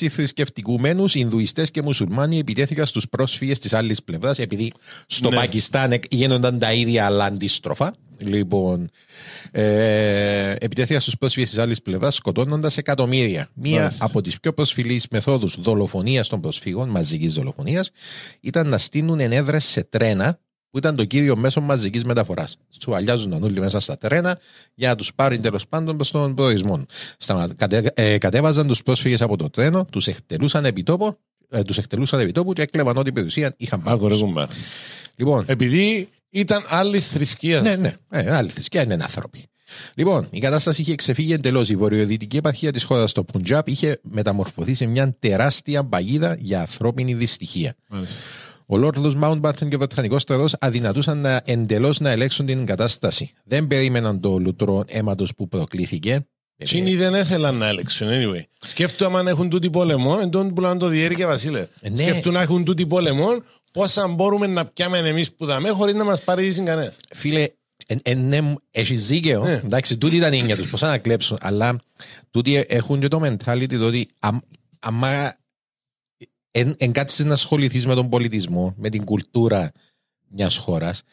έξαρση θρησκευτικουμένους, Ινδουιστές και Μουσουλμάνοι επιτέθηκαν στους πρόσφυγες της άλλης πλευράς, επειδή στο Ναι. Πακιστάν εκ- γίνονταν τα ίδια αλλά αντίστροφα. Λοιπόν, ε, επιτέθηκαν στους πρόσφυγες της άλλης πλευράς, σκοτώνοντας εκατομμύρια. Μία Μάλιστα. από τις πιο προσφυλείς μεθόδους δολοφονίας των προσφύγων, μαζικής δολοφονίας, ήταν να στείλουν ενέδρες σε τρένα που ήταν το κύριο μέσο μαζικής μεταφοράς. Του αλιάζονταν όλοι μέσα στα τρένα για να τους πάρουν τέλος πάντων προς τον προορισμό. Σταμα... Κατε... Ε, κατέβαζαν τους πρόσφυγες από το τρένο, τους εκτελούσαν επί τόπου, ε, τους εκτελούσαν επί τόπου και έκλεβαν ό,τι περιουσία είχαν πάνω. Άκου ρε τους. κουμπάρ. Λοιπόν, Επειδή ήταν άλλη θρησκεία. ναι, ναι, ε, άλλη θρησκεία είναι άνθρωποι. Λοιπόν, η κατάσταση είχε ξεφύγει εντελώς. Η βορειοδυτική επαρχία της χώρας, το Πουντζάπ, είχε μεταμορφωθεί σε μια τεράστια παγίδα για ανθρώπινη δυστυχία. Μάλιστα. Ο Λόρδο Μάουντμπατεν και ο Βρετανικό στρατός αδυνατούσαν να εντελώς να ελέγξουν την κατάσταση. Δεν περίμεναν το λουτρό αίματος που προκλήθηκε. Τσίνοι δεν ήθελαν να έλεξουν, anyway. Σκέφτομαι αν έχουν τούτη πόλεμο, εντόν που λένε το διέρη και βασίλε. Ε, ναι. Σκέφτομαι να έχουν τούτη πόλεμο, πόσα μπορούμε να πιάμε εμείς που δαμε χωρίς να μας πάρει κανένας. Φίλε, εν, εν, ναι, έχεις δίκαιο. Ναι. Εντάξει, τούτοι ήταν η έννοια τους, πώς να κλέψουν. Αλλά τούτοι έχουν και το mentality το ότι αμ- άμα εν, εν κάτσεις να ασχοληθείς με τον πολιτισμό, με την κουλτούρα μιας χώρας,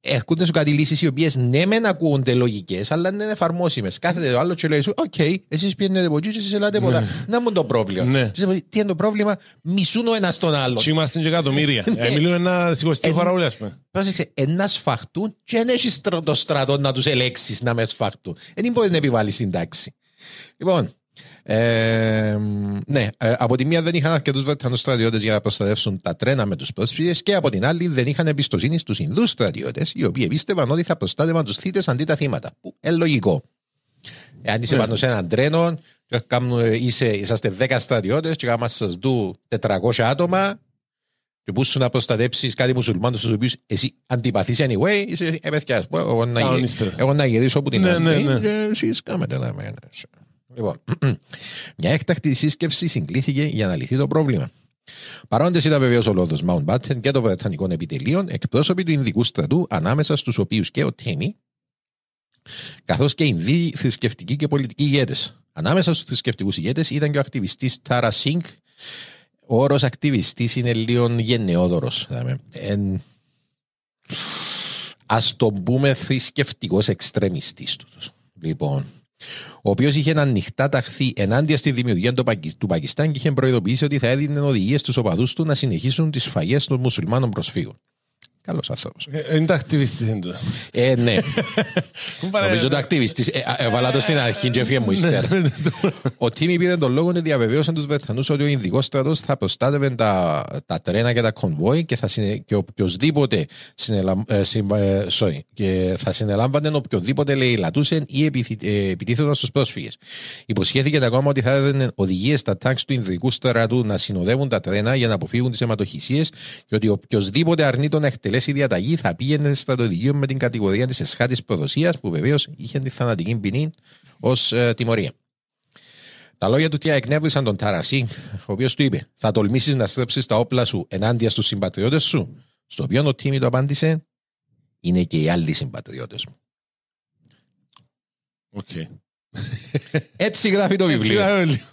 έρχονται σου κάτι λύσεις οι οποίες ναι, μεν ακούγονται λογικές, αλλά δεν είναι εφαρμόσιμες. Κάθεται το άλλος και λέει σου: Οκ, εσείς πιένετε από εκεί, εσείς ελάτε από εδώ. Να μου το πρόβλημα. Ναι. Εσείς, Τι είναι το πρόβλημα, μισούν ο ένας τον άλλον. Τι είμαστε και εκατομμύρια. Ναι. Ε, Μιλούμε εν να σηκωστεί Ε, χώρα όλοι, ας πούμε. Πρόσεξε, εν να σφαχτούν και δεν έχεις το στρατό να τους ελέξει να μεν σφαχτούν. Δεν μπορείς να επιβάλλεις στην τάξη. Λοιπόν, ε, ναι, ε, από τη μία δεν είχαν αρκετούς Βρετανούς στρατιώτες για να προστατεύσουν τα τρένα με τους πρόσφυγες και από την άλλη δεν είχαν εμπιστοσύνη στους Ινδούς στρατιώτες, οι οποίοι πίστευαν ότι θα προστάτευαν τους θύτες αντί τα θύματα. Που είναι λογικό. Εάν είσαι Ναι. πάνω σε έναν τρένο, και κάνουν- είσαι, είσαστε 10 στρατιώτες και άμα σας δουν 400 άτομα, και που σου να προστατέψεις κάτι μουσουλμάνους του οποίους εσύ αντιπαθείς anyway, είσαι επέθηκια. Εγώ να, Κάνουν γυ- ύστερα. εγώ να γυρίσω από την Ναι, άλλη. ναι, ναι. και Εσείς κάμετε να με. Λοιπόν, μια έκτακτη σύσκεψη συγκλήθηκε για να λυθεί το πρόβλημα. Παρόντες ήταν βεβαίως ο Λόρδος Mountbatten και των Βρετανικών επιτελείων, εκπρόσωποι του Ινδικού στρατού, ανάμεσα στους οποίους και ο Τίμι, καθώς και Ινδοί θρησκευτικοί και πολιτικοί ηγέτες. Ανάμεσα στους θρησκευτικούς ηγέτες ήταν και ο ακτιβιστής Τάρα Σίνκ. Ο όρος ακτιβιστής είναι λίγο γενναιόδωρος. Α τον πούμε θρησκευτικός εξτρεμιστής του. Λοιπόν, ο οποίος είχε ανοιχτά ταχθεί ενάντια στη δημιουργία του, Πακι- του Πακιστάν και είχε προειδοποιήσει ότι θα έδινε οδηγίες στους οπαδούς του να συνεχίσουν τις σφαγέ των μουσουλμάνων προσφύγων. Καλός άνθρωπος. Ε, Είναι τα ακτιβιστής είναι το. Ε, ναι. Κουμπάρε, Νομίζω το ακτιβιστής. Έβαλα το στην αρχή και έφυγε μου ύστερα. Ο Τίμι πήρε τον λόγο και διαβεβαίωσε τους Βρετανούς ότι ο Ινδικός στρατός θα προστάτευε τα, τα τρένα και τα κονβόι και, θα συνε, και οποιοδήποτε συνελαμ, ε, συμ- ε, sorry, και θα συνελάμβανε οποιοδήποτε λαιλατούσε ή επιθυ- ε, επιτίθονταν στους πρόσφυγες. Υποσχέθηκε ακόμα ότι θα έδινε οδηγίες στα τάγκ του Ινδικού στρατού να συνοδεύουν τα τρένα για να αποφύγουν τις αιματοχυσίες και ότι οποιοδήποτε αρνείτουν να εκτελέσει διαταγή θα πήγαινε στο στρατοδικείο με την κατηγορία της εσχάτης προδοσίας που βεβαίως είχε τη θανατική ποινή ως ε, τιμωρία. Τα λόγια του Τίμι εκνεύρισαν τον Ταρασί, ο οποίος του είπε: Θα τολμήσεις να στρέψεις τα όπλα σου ενάντια στους συμπατριώτες σου. Στο οποίο ο Τίμι του απάντησε: Είναι και οι άλλοι συμπατριώτες μου. Οκ. Έτσι γράφει το βιβλίο. Σιγά, λίγο.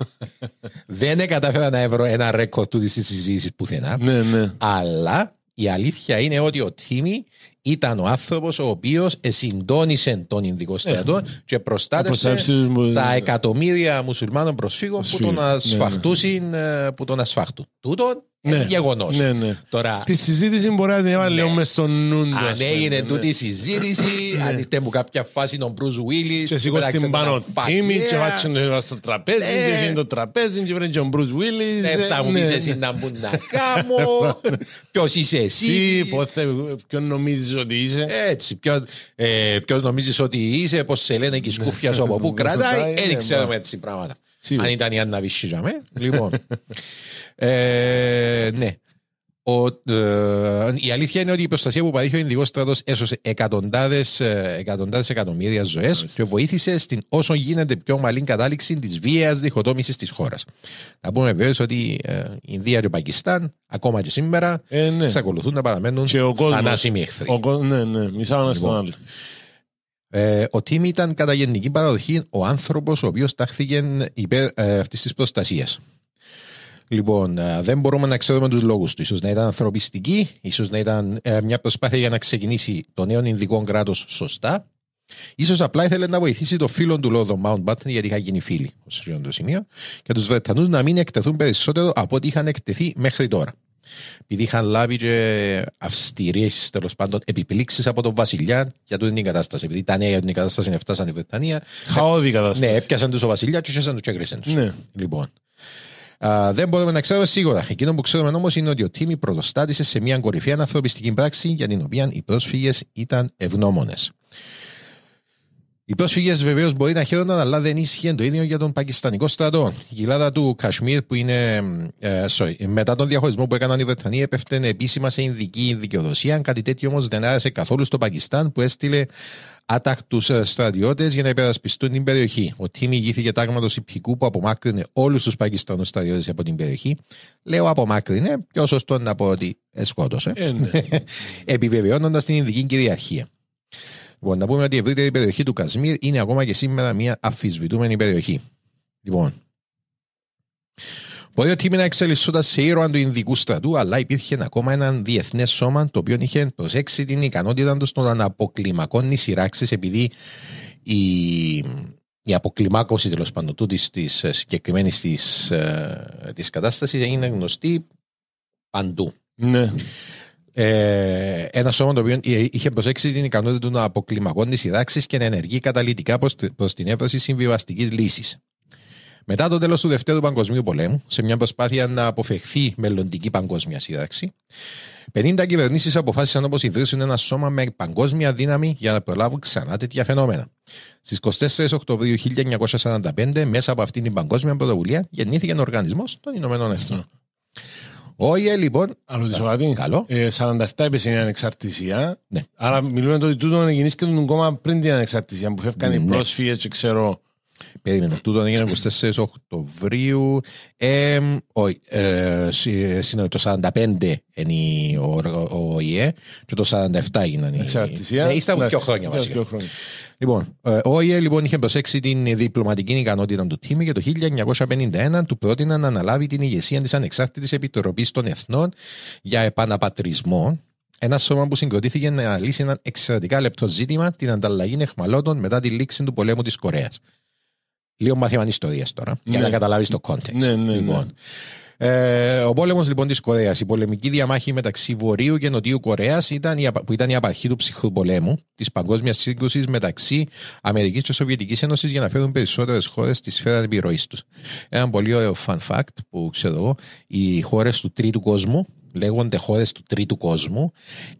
Δεν κατάφερα να βρω ένα ρέκορ του στη συζήτηση πουθενά. Ναι, ναι. Αλλά η αλήθεια είναι ότι ο Τίμι ήταν ο άνθρωπος ο οποίος συντόνισε τον Ινδικό στρατό και προστάτευσε προστάτευσε, τα ε, εκατομμύρια μουσουλμάνων προσφύγων που Προσφύγων, τον ναι, ναι. ασφαχτούσαν, ε, που τον ασφάχτουν. Τούτον Είναι γεγονός. Ναι, ναι. Τώρα, Τη συζήτηση μπορεί να την έβαλε Ναι. λίγο μες στο νου του. αν ας πούμε, έγινε ναι. τούτη η συζήτηση, αν ήρθε μου κάποια φάση τον Μπρουζ Βίλι. Και σηκώ στην πάνω τίμη και βάτσε το στο τραπέζι Ναι. και έφυγε το τραπέζι και βρήκε τον Μπρουζ Βίλις. Δεν θα μου Ναι, πεις ναι. εσύ να μου να κάνω. Ποιος είσαι Εσύ, εσύ. πότε, ποιον νομίζεις ότι είσαι; Έτσι, ποιος, ε, ποιος νομίζεις ότι είσαι, πώς σε λένε και η σκούφια σου από πού κρατάει, Κρατάει, δεν ναι, ξέρουμε μπράβο. έτσι πράγματα. Σίγουρα. Αν ήταν η Άννα Βυσσίζαμε. Λοιπόν, ε, ναι. Ο, ε, η αλήθεια είναι ότι η προστασία που παρήχε ο Ινδικός στρατός έσωσε εκατοντάδες, ε, εκατοντάδες εκατομμύρια ζωές και βοήθησε στην όσο γίνεται πιο ομαλή κατάληξη της βίαιας διχοτόμησης της χώρας. Να πούμε βέβαια ότι ε, η Ινδία και ο Πακιστάν ακόμα και σήμερα Ε, ναι. εξακολουθούν να παραμένουν Και ο κόσμος. θανάσιμοι εχθροί. Ο κο- Ναι, ναι, μισάω ένας στον Λοιπόν. άλλο. Ε, ο Τίμ ήταν κατά γενική παραδοχή ο άνθρωπος ο οποίος τάχθηκε υπέρ ε, αυτής της προστασίας. Λοιπόν, ε, δεν μπορούμε να ξέρουμε τους λόγους του. σω να ήταν ανθρωπιστική, ίσως να ήταν ε, μια προσπάθεια για να ξεκινήσει το νέο Ινδικό κράτος σωστά. Ίσως απλά ήθελε να βοηθήσει το φίλο του Λόδο Mountbatten γιατί είχαν γίνει φίλοι ως σε αυτό το σημείο και τους Βρετανούς να μην εκτεθούν περισσότερο από ό,τι είχαν εκτεθεί μέχρι τώρα. Επειδή είχαν λάβει και αυστηρέ τέλος πάντων επιπλήξεις από τον Βασιλιά για τούτη την κατάσταση. Επειδή τα νέα για την κατάσταση φτάσαν η Βρετανία, Χαόδη κατάσταση. ναι, έπιασαν τους ο Βασιλιά και έσαν τους και έγκρισαν τους. Ναι. Λοιπόν. Α, δεν μπορούμε να ξέρουμε σίγουρα. Εκείνο που ξέρουμε όμως είναι ότι ο Τίμη πρωτοστάτησε σε μια κορυφαία ανθρωπιστική πράξη για την οποία οι πρόσφυγες ήταν ευγνώμονες. Οι πρόσφυγες βεβαίως μπορεί να χαίρονταν, αλλά δεν ίσχυε το ίδιο για τον Πακιστανικό στρατό. Η κοιλάδα του Κασμίρ, που είναι. Ε, sorry, μετά τον διαχωρισμό που έκαναν οι Βρετανοί, έπεφτε επίσημα σε Ινδική δικαιοδοσία. Κάτι τέτοιο όμως δεν άρεσε καθόλου στο Πακιστάν, που έστειλε άτακτους στρατιώτες για να υπερασπιστούν την περιοχή. Ο Τίμη ηγήθηκε τάγματος υπηκού που απομάκρυνε όλους τους Πακιστανού στρατιώτες από την περιοχή. Λέω απομάκρυνε, πιο σωστό να πω ότι σκότωσε Ε, ναι. επιβεβαιώνοντας την Ινδική κυριαρχία. Λοιπόν, να πούμε ότι η ευρύτερη περιοχή του Κασμίρ είναι ακόμα και σήμερα μια αμφισβητούμενη περιοχή. Λοιπόν, μπορεί ο Τίμης να εξελισσόταν σε ήρωα του Ινδικού στρατού, αλλά υπήρχε ακόμα ένα διεθνές σώμα το οποίο είχε προσέξει την ικανότητα του στο να αποκλιμακώνει σειράξεις επειδή η, η αποκλιμάκωση τέλος πάντων τούτης της συγκεκριμένης της κατάστασης είναι γνωστή παντού. Ναι. Ε, ένα σώμα το οποίο είχε προσέξει την ικανότητα του να αποκλιμακώνει σειράξεις και να ενεργεί καταλητικά προς την έβραση συμβιβαστικής λύσης. Μετά το τέλος του Δευτέρου Παγκοσμίου Πολέμου, σε μια προσπάθεια να αποφευχθεί μελλοντική παγκόσμια σύραξη, 50 κυβερνήσεις αποφάσισαν όπως ιδρύσουν ένα σώμα με παγκόσμια δύναμη για να προλάβουν ξανά τέτοια φαινόμενα. Στις 24 Οκτωβρίου 1945, μέσα από αυτήν την παγκόσμια πρωτοβουλία, γεννήθηκε ο Οργανισμός των Ηνωμένων Εθνών. Ο ΙΕ, λοιπόν. Να ρωτήσω κάτι. Καλό. Ε, 47 έπεσε η ανεξαρτησία. Ναι. Άρα μιλούμε το ότι τούτο γεννήθηκε τον κόμμα πριν την ανεξαρτησία που φεύγαν οι Ναι. πρόσφυγες και ξέρω. Περίμενε. Τούτο έγινε 24 Οκτωβρίου. Ε, όχι, ε, συ- συγγνώμη, το 45 είναι η- ο, ο ΙΕ και το 47 έγιναν οι. Εξαρτησία. Ναι, ύστερα από δύο Εντάξει, χρόνια δύο- βασικά. δύο χρόνια. Λοιπόν, ε, ο ΙΕ λοιπόν είχε προσέξει την διπλωματική ικανότητα του Τίμη και το 1951 του πρότεινε να αναλάβει την ηγεσία της Ανεξάρτητης Επιτροπής των Εθνών για επαναπατρισμό. Ένα σώμα που συγκροτήθηκε να λύσει ένα εξαιρετικά λεπτό ζήτημα, την ανταλλαγή εχμαλώτων μετά τη λήξη του πολέμου της Κορέας. Λίγο μάθημα ιστορία τώρα, για Ναι. να καταλάβεις το context. Ναι, ναι, λοιπόν. Ε, ο πόλεμος λοιπόν της Κορέας, η πολεμική διαμάχη μεταξύ Βορείου και Νοτιού Κορέας, ήταν η, απα- που ήταν η απαρχή του ψυχρού πολέμου, της παγκόσμιας σύγκρουσης μεταξύ Αμερικής και Σοβιετικής Ένωσης για να φέρουν περισσότερες χώρες στη σφαίρα επιρροής τους. Ένα πολύ ωραίο fun fact που ξέρω εγώ, οι χώρες του τρίτου κόσμου λέγονται χώρες του τρίτου κόσμου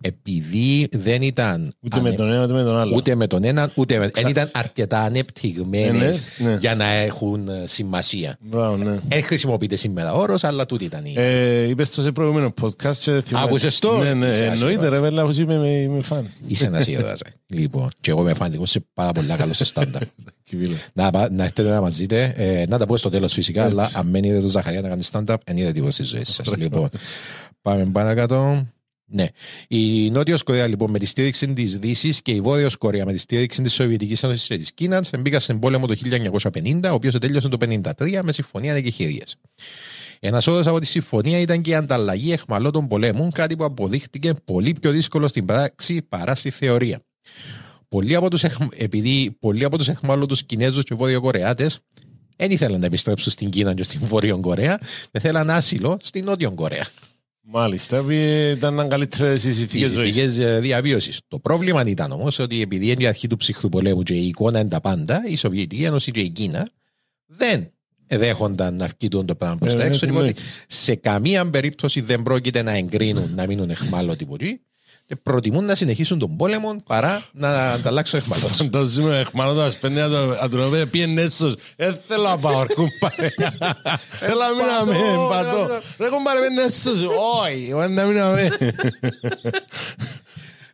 επειδή δεν ήταν Ούτε ανε- με τον ένα ούτε με τον άλλο. Ούτε με τον έναν, ούτε με. Δεν ήταν αρκετά ανεπτυγμένες Ναι, ναι. για να έχουν ε, σημασία. Μπράβο, ναι. Δεν χρησιμοποιείται σήμερα όρος, αλλά τούτη ήταν η. Ε, είπες το σε προηγούμενο podcast και θυμάμαι. Άκουσες το; Ναι, ναι, Είσαι εννοείται ασύρωας. ρε πέλα, όπως είπε, είμαι, είμαι φαν. Είσαι ένας ήρωα. λοιπόν, και εγώ είμαι φαντικό σε πάρα πολλά καλό σε στάνταρ. Κιβίλο. να, πα- να έρθετε να μας δείτε. Ε, να τα πω στο τέλος φυσικά, αλλά αν μένει είδε το Ζαχαρία να κάνει stand-up, δεν είδε τίποτα στη ζωή σας. λοιπόν, πάμε παρακάτω. Ναι. Η Νότιος Κορέα λοιπόν με τη στήριξη της Δύσης και η Βόρειος Κορέα με τη στήριξη της Σοβιετικής Ένωσης και της Κίνας μπήκαν σε πόλεμο το 1950, ο οποίος τέλειωσε το 1953 με συμφωνία νεκεχειρία. Ένας όρος από τη συμφωνία ήταν και η ανταλλαγή εχμαλώτων πολέμου, κάτι που αποδείχτηκε πολύ πιο δύσκολο στην πράξη παρά στη θεωρία. Πολλοί από τους, εχ- επειδή πολλοί από τους εχμάλωτους Κινέζους και Βόρειο Κορεάτες δεν ήθελαν να επιστρέψουν στην Κίνα και στην Βόρειο Κορέα, δεν θέλαν άσυλο στην Νότιο Κορέα. Μάλιστα, επειδή ήταν καλύτερες οι Οι συνθήκε ζωή. συνθήκε διαβίωσης. Το πρόβλημα ήταν όμως ότι επειδή είναι η αρχή του ψυχρού πολέμου και η εικόνα είναι τα πάντα, η Σοβιετική Ένωση και η Κίνα δεν δέχονταν να βγουν το πράγμα προς Ε, τα ναι, έξω. τι Είπαν λέει. ότι σε καμία περίπτωση δεν πρόκειται να εγκρίνουν να μείνουν εχμάλωτοι πολλοί και προτιμούν να συνεχίσουν τον πόλεμο παρά να ανταλλάξουν εχμάλωτοι. Φανταζούμε εχμαλώτα πέντε ατροπέ πιένε έσω. Δεν θέλω να πάω αρκούμπα. Έλα μην αμέ, Πατώ, πατώ. έλα. Ρε κουμπάρε πέντε έσω. Όχι, εγώ να μην αμέ.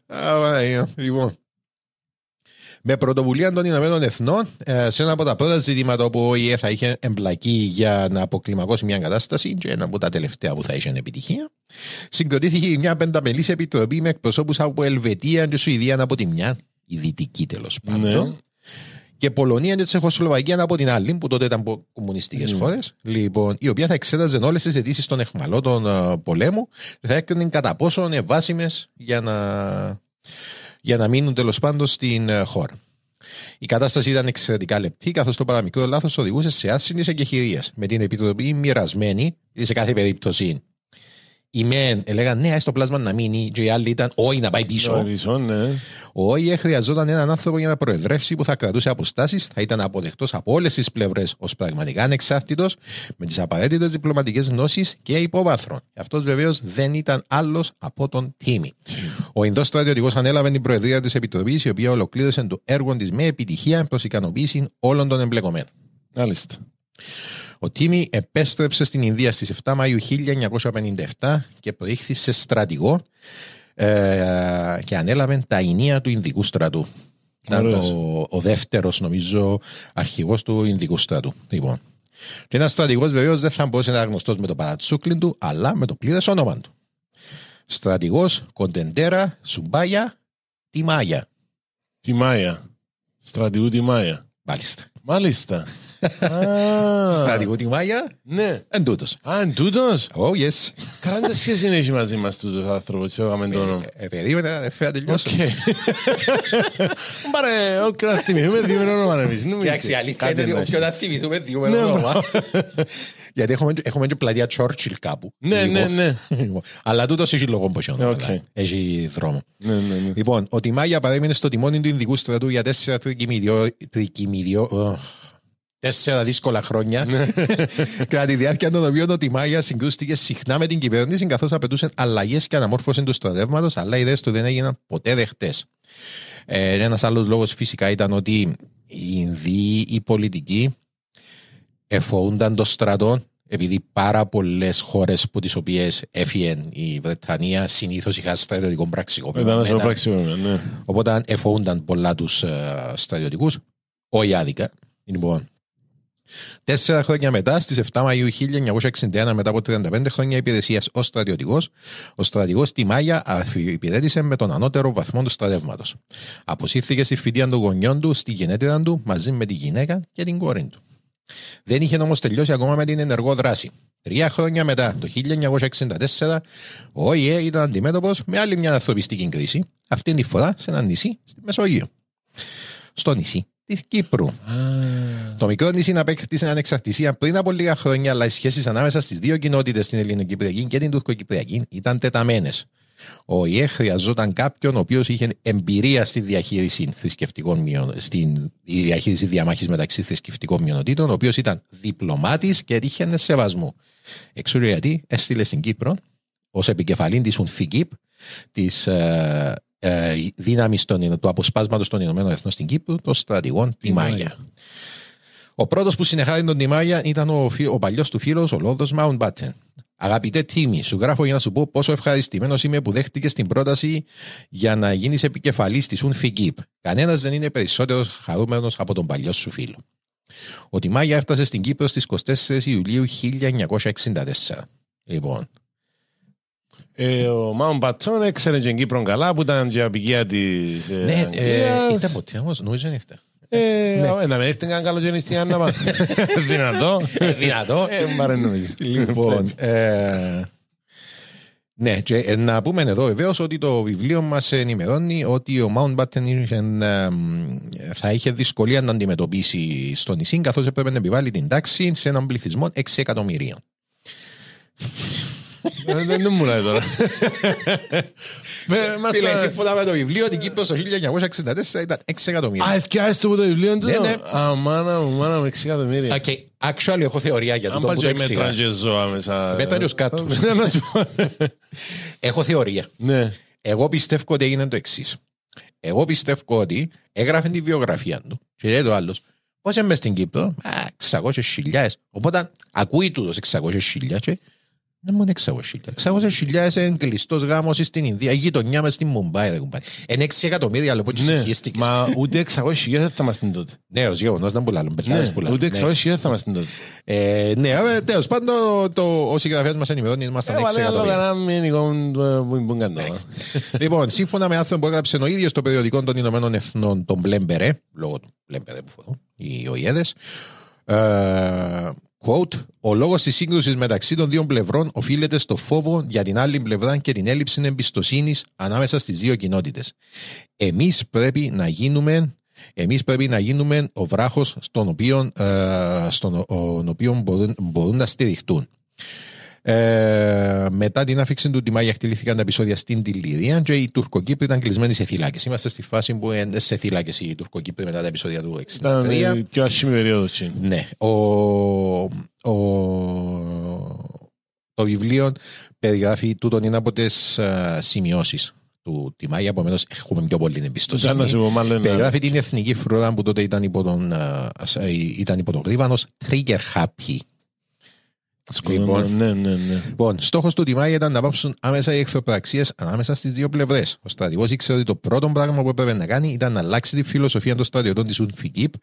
Α, Παναγία. Λοιπόν. Με πρωτοβουλία των Ηνωμένων Εθνών, ε, σε ένα από τα πρώτα ζητήματα όπου ο ΙΕ θα είχε εμπλακεί για να αποκλιμακώσει μια κατάσταση, και ένα από τα τελευταία που θα είχε επιτυχία, συγκροτήθηκε μια πενταμελής επιτροπή με εκπροσώπους από Ελβετία και Σουηδία από τη μια, η δυτική τέλος πάντων, Ναι. και Πολωνία και Τσεχοσλοβακία από την άλλη, που τότε ήταν κομμουνιστικές Ναι. χώρες, λοιπόν, η οποία θα εξέταζε όλες τις αιτήσεις των εχμαλώτων ε, πολέμου και θα έκρινε κατά πόσο είναι βάσιμες για να, για να μείνουν τέλος πάντων στην ε, χώρα. Η κατάσταση ήταν εξαιρετικά λεπτή, καθώς το παραμικρό λάθος οδηγούσε σε άσυνε εγκεχηρίες, με την επιτροπή μοιρασμένη, γιατί σε κάθε περίπτωση οι μεν έλεγαν ναι, στο πλάσμα να μείνει, και οι άλλοι ήταν όχι να πάει πίσω. Ορισόν, ναι. Ο ΟΗΕ χρειαζόταν έναν άνθρωπο για να προεδρεύσει που θα κρατούσε αποστάσεις, θα ήταν αποδεκτός από όλες τις πλευρές ως πραγματικά ανεξάρτητος, με τις απαραίτητες διπλωματικές γνώσεις και υπόβαθρο. Αυτός βεβαίως δεν ήταν άλλος από τον Τίμη. Ο Ινδός στρατιωτικός ανέλαβε την προεδρία της Επιτροπής, η οποία ολοκλήρωσε το έργο της με επιτυχία προς ικανοποίηση όλων των εμπλεκομένων. Μάλιστα. Ο Τίμη επέστρεψε στην Ινδία στις 7 Μαΐου 1957 και προήχθη σε στρατηγό ε, και ανέλαβε τα ενία του Ινδικού στρατού. Ήταν Ωραίος. ο, ο δεύτερος νομίζω αρχηγός του Ινδικού στρατού. Λοιπόν. Και ένας στρατηγός βεβαίως δεν θα μπορούσε να είναι γνωστός με το παρατσούκλιν του, αλλά με το πλήρες όνομα του. Στρατηγός Κοντεντέρα Σουμπάγια Τιμάγια. Τη Μάια. Στρατηγού τη Μάια. Μάλιστα. Μάλιστα. Α, Στρατηγού Τιμάγια, Ναι. εν τούτος. Α, εν τούτος; Oh yes. Καλά, τι σχέση έχει μαζί μας τούτος ο άνθρωπος. Τι έκαμε το όνομα. Ε, περίμενα, δεν φέρα τελειώσω. Οκ. Πάρε, όχι να θυμηθούμε δύο όνομα εμείς. Εντάξει, η αλήθεια είναι ότι όποιο να θυμηθούμε διούμε Ναι, όνομα. Γιατί έχουμε, έχουμε και πλατεία Churchill κάπου. Ναι, ναι, Λοιπόν, ναι. λοιπόν, Αλλά τούτος έχει λόγο πως έχει όνομα, Οκ. δηλαδή. Έχει δρόμο. Ναι, ναι, ναι. Λοιπόν, ο Τιμάγια παρέμεινε στο τιμόνι του Ινδικού στρατού για τέσσερα τρικυμιδιό... τρικυμιδιό ω, τέσσερα δύσκολα χρόνια. Κατά τη διάρκεια των οποίων ο Τιμάγια συγκρούστηκε συχνά με την κυβέρνηση, καθώς απαιτούσε αλλαγές και αναμόρφωση του στρατεύματος, αλλά οι ιδέες του δεν έγιναν ποτέ δεχτές. Ε, Ένας άλλος λόγος φυσικά ήταν ότι οι Ινδοί, οι πολιτικοί, εφοούνταν το στρατό επειδή πάρα πολλές χώρες από τις οποίες έφυγε η Βρετανία συνήθως είχαν στρατιωτικό πραξικόπημα. Ήταν ένα Μετά- πράξιμο, ναι. Οπότε εφοούνταν πολλά τους uh, στρατιωτικούς, όχι άδικα. Λοιπόν, τέσσερα χρόνια μετά, στις 7 Μαου 1961, μετά από 35 χρόνια υπηρεσίας ω στρατιωτικός, ο στρατηγός Τιμάγια υπηρέτησε με τον ανώτερο βαθμό του στρατεύματος. Αποσύρθηκε στη φοιτεία των γονιών του, στη γενέτειρα του, μαζί με τη γυναίκα και την κόρη του. Δεν είχε όμως τελειώσει ακόμα με την ενεργό δράση. Τρία χρόνια μετά, το 1964, ο ΟΗΕ ήταν αντιμέτωπος με άλλη μια ανθρωπιστική κρίση, αυτή τη φορά σε ένα νησί στη Μεσογείο. Στο νησί της Κύπρου. Το μικρό νησί απέκτησε ανεξαρτησία πριν από λίγα χρόνια, αλλά οι σχέσεις ανάμεσα στις δύο κοινότητες, την Ελληνοκυπριακή και την Τουρκοκυπριακή, ήταν τεταμένες. Ο ΙΕ χρειαζόταν κάποιον ο οποίος είχε εμπειρία στη διαχείριση θρησκευτικών μειον... στην η διαχείριση διαμάχης μεταξύ θρησκευτικών μειονοτήτων, ο οποίος ήταν διπλωμάτης και τύχαινε σεβασμού. Εξού γιατί έστειλε στην Κύπρο ως επικεφαλή της UNFIGIP, της ε, ε, δύναμης του αποσπάσματος των Ηνωμένων Εθνών στην Κύπρο, των στρατηγών Τιμάγια. Ο πρώτος που συνεχάρει τον Τιμάγια ήταν ο, φι- ο παλιός του φίλος, ο Λόρδος Mountbatten. Αγαπητέ Τίμη, σου γράφω για να σου πω πόσο ευχαριστημένος είμαι που δέχτηκες την πρόταση για να γίνεις επικεφαλής της UNFIGIP. Κανένας δεν είναι περισσότερος χαρούμενος από τον παλιό σου φίλο. Ο Τιμάγια έφτασε στην Κύπρο στις 24 Ιουλίου 1964. Λοιπόν, Ε, ο Μάουν Πατσόν έξερε και την Κύπρο καλά που ήταν και απικία της ε, ναι, ε, Αγγλίας. ήρθε ποτέ όμως, νομίζω δεν ήρθε. Ε, να με έρθει καν καλό και στην Άννα μα. Δυνατό. Δυνατό. Ε, μπαρέ νομίζεις. Λοιπόν, ε, ναι, και ε, να πούμε εδώ βεβαίως ότι το βιβλίο μας ενημερώνει ότι ο Mountbatten είχε, ε, θα είχε δυσκολία να αντιμετωπίσει στο νησί, καθώς έπρεπε να επιβάλλει την τάξη σε έναν πληθυσμό 6 εκατομμυρίων. Ε, Δεν δεν μου λέει τώρα. Με- μας Φίλε, τα- σύμφωνα με το βιβλίο, την Κύπρος το 1964 ήταν 6 εκατομμύρια. Α, ευκαιάζεις το που το βιβλίο του. Ναι, ναι. Α, μάνα μου, μάνα μου, 6 εκατομμύρια. Okay, actually, έχω θεωρία για Αν το που πάει το και μέτραν εξήγα. και ζώα μέσα. Μέτραν και ο σκάτος. Ναι, να σου πω. Έχω θεωρία. Ναι. Εγώ πιστεύω ότι έγινε το εξής. Εγώ πιστεύω ότι έγραφε τη βιογραφία του και λέει το άλλος. Πώς είμαι στην Κύπρο, Α, 600.000. Οπότε ακούει τούτος 600.000 και δεν μόνο 600.000. 600.000 είναι κλειστός γάμος στην Ινδία, η γειτονιά μες στην Μουμπάι. Δεν κουμπάρει. Είναι 6 εκατομμύρια λοιπόν και Ναι, συγχύστηκες. μα ούτε 600.000 δεν θα είμαστε τότε. Ναι, ως γεγονός δεν πουλάλλουν, Ναι, πετλάδες πουλάλλουν. ούτε Ναι. 600.000 θα είμαστε τότε. Ε, Ναι, ε, τέλος πάντων, το- ο συγγραφέας μας ενημερώνει, ήμασταν 6 Έβαλε άλλο εκατομμύρια. κανένα μήνυκο ε, που που κάνω. Λοιπόν, σύμφωνα με άνθρωπο που έγραψε ο ίδιος στο περιοδικό των Ηνωμένων Εθνών, τον Μπλέμπερε, λόγω του Μπλέμπερε που φορούν οι ΟΗΕΔες, ε, quote, ο λόγος της σύγκρουσης μεταξύ των δύο πλευρών οφείλεται στο φόβο για την άλλη πλευρά και την έλλειψη εμπιστοσύνης ανάμεσα στις δύο κοινότητες. Εμείς πρέπει να γίνουμε εμείς πρέπει να γίνουμε ο βράχος στον οποίο, ε, στον ο- ο- οποίο μπορούν, μπορούν να στηριχτούν. Ε, μετά την άφηξη του Τιμάγια χτυλήθηκαν τα επεισόδια στην Τιλιδία και οι Τουρκοκύπροι ήταν κλεισμένοι σε θύλακες. Είμαστε στη φάση που είναι σε θύλακες οι Τουρκοκύπροι μετά τα επεισόδια του 63. Ήταν η πιο άσχημη περίοδος. εκείνη. Ναι. Ο, ο, το βιβλίο περιγράφει τούτον είναι από τις uh, σημειώσεις του Τιμάγια, επομένως έχουμε πιο πολύ Ήταν να σου εμπιστοσύνη. πω μάλλον. Περιγράφει την εθνική φρουρά που τότε ήταν υπό τον, α, α, ήταν υπό τον Γρήβανος, trigger happy. Λοιπόν, ναι, ναι, ναι. Λοιπόν, στόχος του Τιμάγια ήταν να πάψουν άμεσα οι εχθροπραξίες ανάμεσα στις δύο πλευρές. Ο στρατηγός ήξερε ότι το πρώτο πράγμα που έπρεπε να κάνει ήταν να αλλάξει τη φιλοσοφία των στρατιωτών της Ουνφικίπ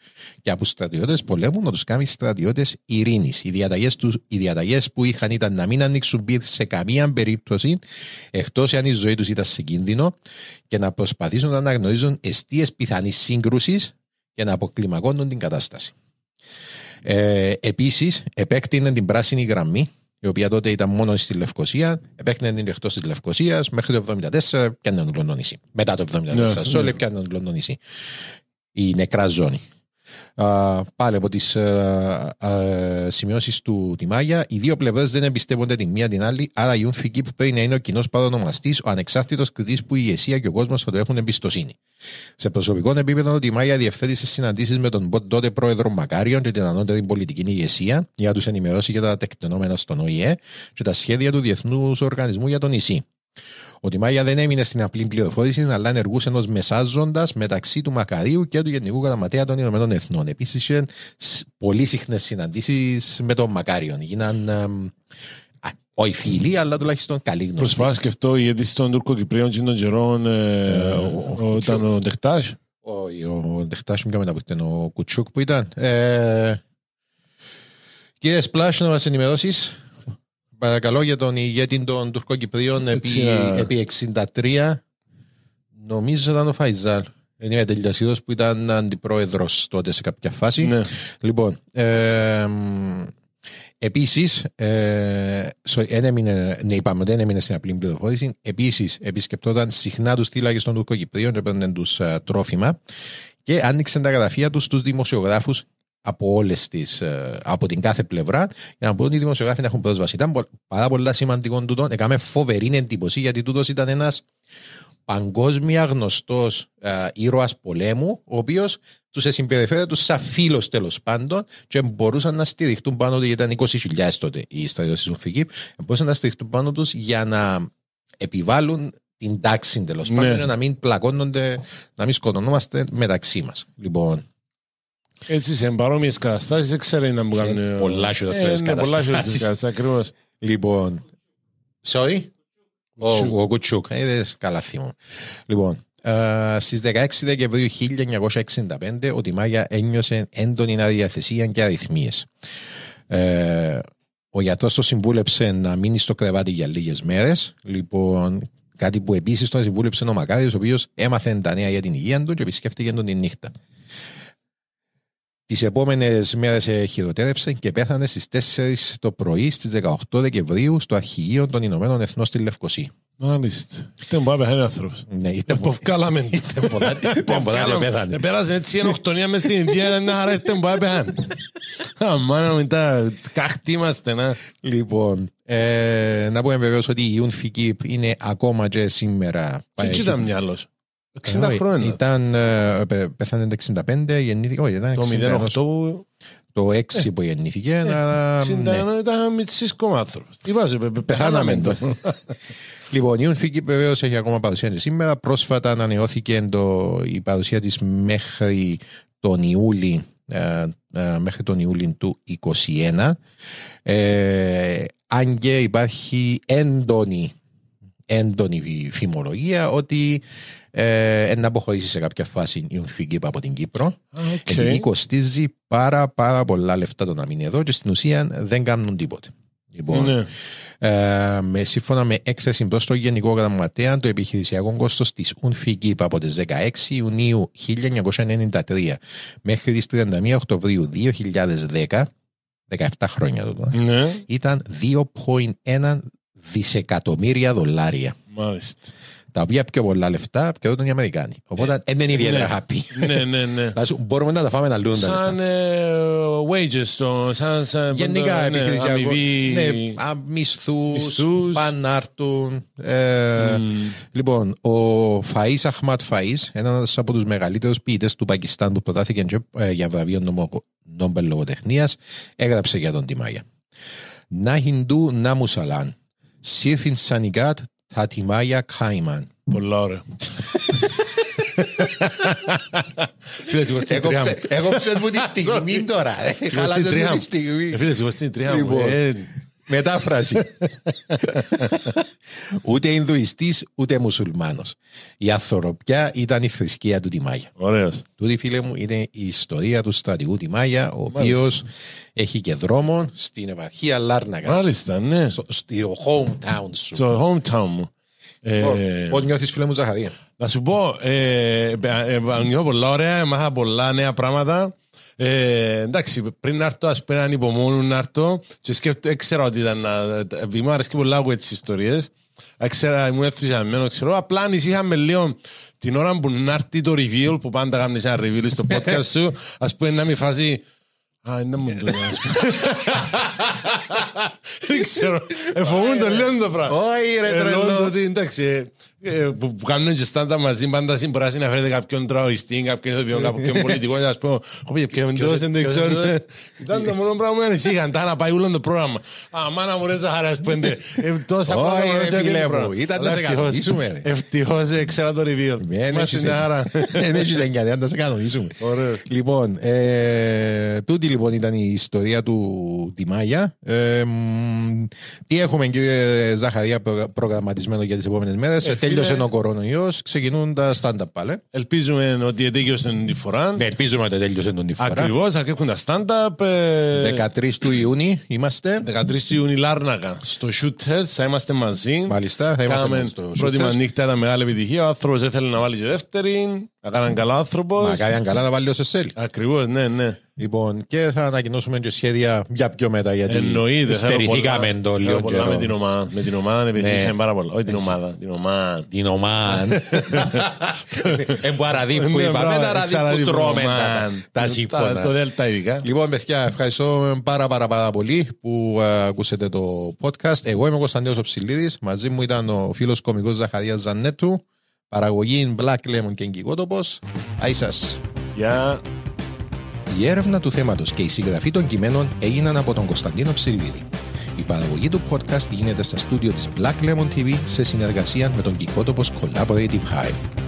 και από στρατιώτες πολέμου να τους κάνει στρατιώτες ειρήνης. Οι διαταγές οι διαταγές που είχαν ήταν να μην ανοίξουν πυρ σε καμία περίπτωση, εκτός εάν η ζωή τους ήταν σε κίνδυνο, και να προσπαθήσουν να αναγνωρίζουν αιστείες πιθανής σύγκρουσης και να αποκλιμακώνουν την κατάσταση. Ε, Επίσης, επέκτηνε την πράσινη γραμμή, η οποία τότε ήταν μόνο στη Λευκοσία, επέκτηνε την εκτός της Λευκοσίας μέχρι το 1974 πιάνε τον Λονδονήσι. Μετά το 1974, Ναι, σε όλη ναι. πιάνε τον Λονδονήσι. Η νεκρά ζώνη. Α, πάλι από τις σημειώσεις του Τιμάγια, οι δύο πλευρές δεν εμπιστεύονται τη μία την άλλη, άρα η UNFICIP πρέπει να είναι ο κοινός παρονομαστής, ο ανεξάρτητος κριτή που η ηγεσία και ο κόσμος θα το έχουν εμπιστοσύνη. Σε προσωπικό επίπεδο, ο Τιμάγια διευθέτησε συναντήσεις με τον τότε πρόεδρο Μακάριον και την ανώτερη πολιτική ηγεσία για να τους ενημερώσει για τα τεκτενόμενα στον ΟΗΕ και τα σχέδια του Διεθνούς Οργανισμού για το νησί. Ο Τιμάγια δεν έμεινε στην απλή πληροφόρηση, αλλά ενεργούσε ω μεσάζοντας μεταξύ του Μακαρίου και του Γενικού Γραμματέα των Ηνωμένων Εθνών. Επίσης, είχε σ- πολύ συχνές συναντήσεις με τον Μακάριον. Γίναν. εμ, α, όχι φίλοι, αλλά τουλάχιστον καλοί γνωστοί. Προσπάθησα να σκεφτώ η αίτηση των Τουρκοκυπρίων και των καιρών ε, ο- ο- ήταν ο Ντεχτάζ. Όχι, ο Ντεχτάσιμ και μετά που ήταν ο Κουτσούκ που ήταν. Ε, κύριε Σπλάσ, να μας ενημερώσεις παρακαλώ για τον ηγέτη των Τουρκοκυπρίων επί, Έτσι, α. επί 63 νομίζω ήταν ο Φαϊζάλ. Είναι ο Τελειασίδος που ήταν αντιπρόεδρος τότε σε κάποια φάση. Ναι. Λοιπόν, ε, Επίσης, ε, so, εν έμεινε, ναι, είπαμε, δεν έμεινε στην απλή πληροφόρηση. Επίσης, επισκεπτόταν συχνά τους θύλακες των Τουρκοκυπρίων και έπαιρνε τους τρόφιμα και άνοιξε τα γραφεία τους στους δημοσιογράφους από όλες τις, ε, από την κάθε πλευρά για να μπορούν οι δημοσιογράφοι να έχουν πρόσβαση. Ήταν πο- πάρα πολλά σημαντικό τούτο. Έκαμε φοβερή εντύπωση γιατί τούτος ήταν ένας παγκόσμια γνωστός ε, ήρωας πολέμου, ο οποίος τους συμπεριφέρεται τους σαν φίλος τέλος πάντων και μπορούσαν να στηριχτούν πάνω του, γιατί ήταν 20.000 τότε οι στρατιώτε της Ουφική, μπορούσαν να στηριχτούν πάνω τους για να επιβάλλουν την τάξη τέλος Ναι. πάντων, για να μην πλακώνονται, να μην σκοτωνόμαστε μεταξύ μας. Λοιπόν, Έτσι, σε παρόμοιες καταστάσεις δεν ξέρει να μου Σε κάνουν. πολλά χειρότερες Ε, ναι, πολλά καταστάσεις. χειρότερες καταστάσεις, ακριβώς. Λοιπόν. Sorry. Ο, ο Κουτσούκ. Ε, είδες, καλά θύμω. Λοιπόν, ε, στις 16 Δεκεμβρίου 1965 ο Τιμάγια ένιωσε έντονη αδιαθεσία και αριθμίες. Ε, ο γιατρός το συμβούλεψε να μείνει στο κρεβάτι για λίγες μέρες. Λοιπόν, κάτι που επίσης τον συμβούλεψε ο Μακάριος, ο οποίος έμαθε τα νέα για την υγεία του και επισκέφτηκε τον τη νύχτα. Τις επόμενες μέρες χειροτέρεψε και πέθανε στις 4 το πρωί στις 18 Δεκεμβρίου στο αρχηγείο των Ηνωμένων Εθνών στη Λευκοσία. Μάλιστα. Ήταν που πεθάνει ο άνθρωπος. Ναι, ήταν Που βγάλαμε. Ήταν πολλά- ήταν πολλά να πέθανε. Πέρασε έτσι η ενοχτονία μες στην Ινδία, ένα χαρά ήρθε που πεθάνει. Αμάνα μετά, καχτή είμαστε, να. Λοιπόν, Ε, να πούμε βεβαίως ότι η Unfikip είναι ακόμα και σήμερα. Και εκεί ήταν μυαλός. 60 Όχι, χρόνια. Ήταν, ε, πε- πέθανε το 65, γεννήθηκε. Όχι, ήταν Το 61, 08 που το 6 που γεννήθηκε. αλλά, 60 ναι. ήταν μητσής κομμάτρος. Είπα πε- πε- Πεθάναμε πεθάναμε το. Λοιπόν, η UNFICYP βεβαίως έχει ακόμα παρουσία και σήμερα. Πρόσφατα ανανεώθηκε το, η παρουσία της μέχρι τον Ιούλη, ε, ε, μέχρι τον Ιούλη του 2021. Ε, αν και υπάρχει έντονη, έντονη φημολογία ότι ε, να αποχωρήσει σε κάποια φάση η UNFICYP από την Κύπρο. Α, οκ. Επειδή κοστίζει πάρα πάρα πολλά λεφτά το να μείνει εδώ και στην ουσία δεν κάνουν τίποτε. Λοιπόν, Ναι. ε, με, σύμφωνα με έκθεση προ το Γενικό Γραμματέα, το επιχειρησιακό κόστος της UNFIGIP από τις 16 Ιουνίου 1993 μέχρι τις 31 Οκτωβρίου 2010, 17 χρόνια τότε, Ναι, ήταν 2,1 δισεκατομμύρια δολάρια. μάλιστα. Τα οποία πιο πολλά λεφτά πιερώνουν οι Αμερικάνοι. Οπότε δεν είναι ιδιαίτερα ναι. happy. Ναι, ναι, ναι. Δηλαδή, Μπορούμε να τα φάμε να λούν τα λεφτά. Σαν ε, wages, το, σαν, σαν Γενικά ναι, επιχειρησιακό. αμοιβή. Ναι, α, μισθούς, Μισθούς. πανάρτουν. Ε, Μμ. Λοιπόν, ο Φαΐς Αχμάτ Φαΐς, ένας από τους μεγαλύτερους ποιητές του Πακιστάν που προτάθηκε και, ε, για βραβείο νομο- Νόμπελ λογοτεχνίας, έγραψε για τον Τιμάγια. Να Χιντού, να Μουσαλάν. Σύρθιν Σανικάτ, τα Τιμάγια Κάιμαν. Πολλά ωραία. Φίλε, σηκώ στην τρία μου. Έγοψες μου τη στιγμή τώρα. ε. Σηκώ στην Χάλασες μου τρία τη μου. στιγμή. Ε, Φίλε, σηκώ στην τρία μου. Λοιπόν. Ε, Μετάφραση. ούτε Ινδουιστής ούτε Μουσουλμάνος. Η ανθρωπιά ήταν η θρησκεία του Τιμάγια. Ωραίος. Τούτη φίλε μου είναι η ιστορία του στρατηγού Τιμάγια, ο οποίος έχει και δρόμο στην επαρχία Λάρνακας. Μάλιστα, ναι. Στο, στο hometown σου. Στο hometown μου. Ε, Πώς νιώθεις φίλε μου Ζαχαρία; Να σου πω, ε, ε, ε, νιώθω πολλά ωραία, μάθα πολλά νέα πράγματα. Ε, εντάξει, πριν να έρθω, ας πούμε, ανυπομονούν να έρθω και σκέφτομαι, έξερα ότι ήταν, να- επειδή μου αρέσει πολλά ακούω τις ιστορίες, έξερα, ήμουν ενθουσιασμένο, ξέρω, απλά ανησύχαμε λίγο την ώρα που να έρθει το reveal, που πάντα κάνεις ένα reveal στο podcast σου, ας πούμε να μην φάσει, Α, είναι μου το ας πούμε. Δεν ξέρω, εφοβούν το λίγο το πράγμα. Όχι ρε Εννοώ το τρελό. ότι εντάξει, ε, ε, που που κάνουν και στάντα μαζί, πάντα συμπορά να φέρετε κάποιον τραοιστή, κάποιον ηθοποιό, κάποιον πολιτικό, να πούμε, όχι, ποιον εντός, δεν ποιος ξέρω. εντός. Ήταν το μόνο πράγμα που ανησύχαν, τα να πάει όλο το πρόγραμμα. Α, μάνα μου ρε Ζαχαρέα, ας πούμε, ε, τόσα Όχι, πράγματα ρε, δεν φίλε είναι μου, πράγμα. ήταν να Αλλά σε ευτυχώς- κανονίσουμε, ρε. Ευτυχώς ε, ξέρα το reveal. Δεν Είμαστε έχεις μια χαρά. Δεν έχεις εγκατέα, να σε κανονίσουμε. Ωραίος. Λοιπόν, ε, τούτη λοιπόν ήταν η ιστορία του Τιμάγια. Ε, μ, τι έχουμε κύριε Ζαχαρία προ- προγραμματισμένο για τις επόμενες μέρες. Ε, Τέλειωσε φίλε- ο κορονοϊός, ξεκινούν τα stand-up πάλι. Ελπίζουμε ότι ετέγιωσε τη φορά. Ναι, ελπίζουμε ότι τέλειωσε τον τη φορά. Ακριβώς, αρκεύουν τα stand-up. ε, 13 του Ιούνιου είμαστε. 13 του Ιούνιου Λάρνακα. Στο Shooters θα είμαστε μαζί. Μάλιστα, θα είμαστε Κάναμε στο πρώτη Shooters. μας νύχτα, ήταν μεγάλη επιτυχία. Ο άνθρωπος έθελε να βάλει και δεύτερη. Να κάναν καλά άνθρωπος. Μα κάνει καλά να βάλει όσο θέλει. Ακριβώς, ναι, ναι. Λοιπόν, και θα ανακοινώσουμε και σχέδια για πιο μετά γιατί Εννοείται. θέλω στερηθήκαμε πολλά- το θέλω λίγο πολλά με την καιρό. ομάδα. Με την ομάδα επιτυχήσαμε Ναι. πάρα πολλά. Όχι την ομάδα, την ομάδα. Την ομάν. Εμπαραδί που Ναι, είπαμε, μπράβο, τα ραδί εξαραδί που που τρώμε ομάδα. τα- τα Το σύμφωνα. Δέλτα ειδικά. Λοιπόν, παιδιά, ευχαριστώ πάρα πάρα πάρα πολύ που ε, ακούσατε το podcast. Εγώ είμαι ο Κωνσταντίνος Οψηλίδης. Μαζί μου ήταν ο φίλος κομικός Ζαχαρίας Ζανέτου. Παραγωγή Black Lemon και Εγκυγότοπος. Άι σας. Γεια. Η έρευνα του θέματος και η συγγραφή των κειμένων έγιναν από τον Κωνσταντίνο Ψηλίδη. Η παραγωγή του podcast γίνεται στα στούντιο της Black Lemon TV σε συνεργασία με τον Κικότοπος Collaborative Hive.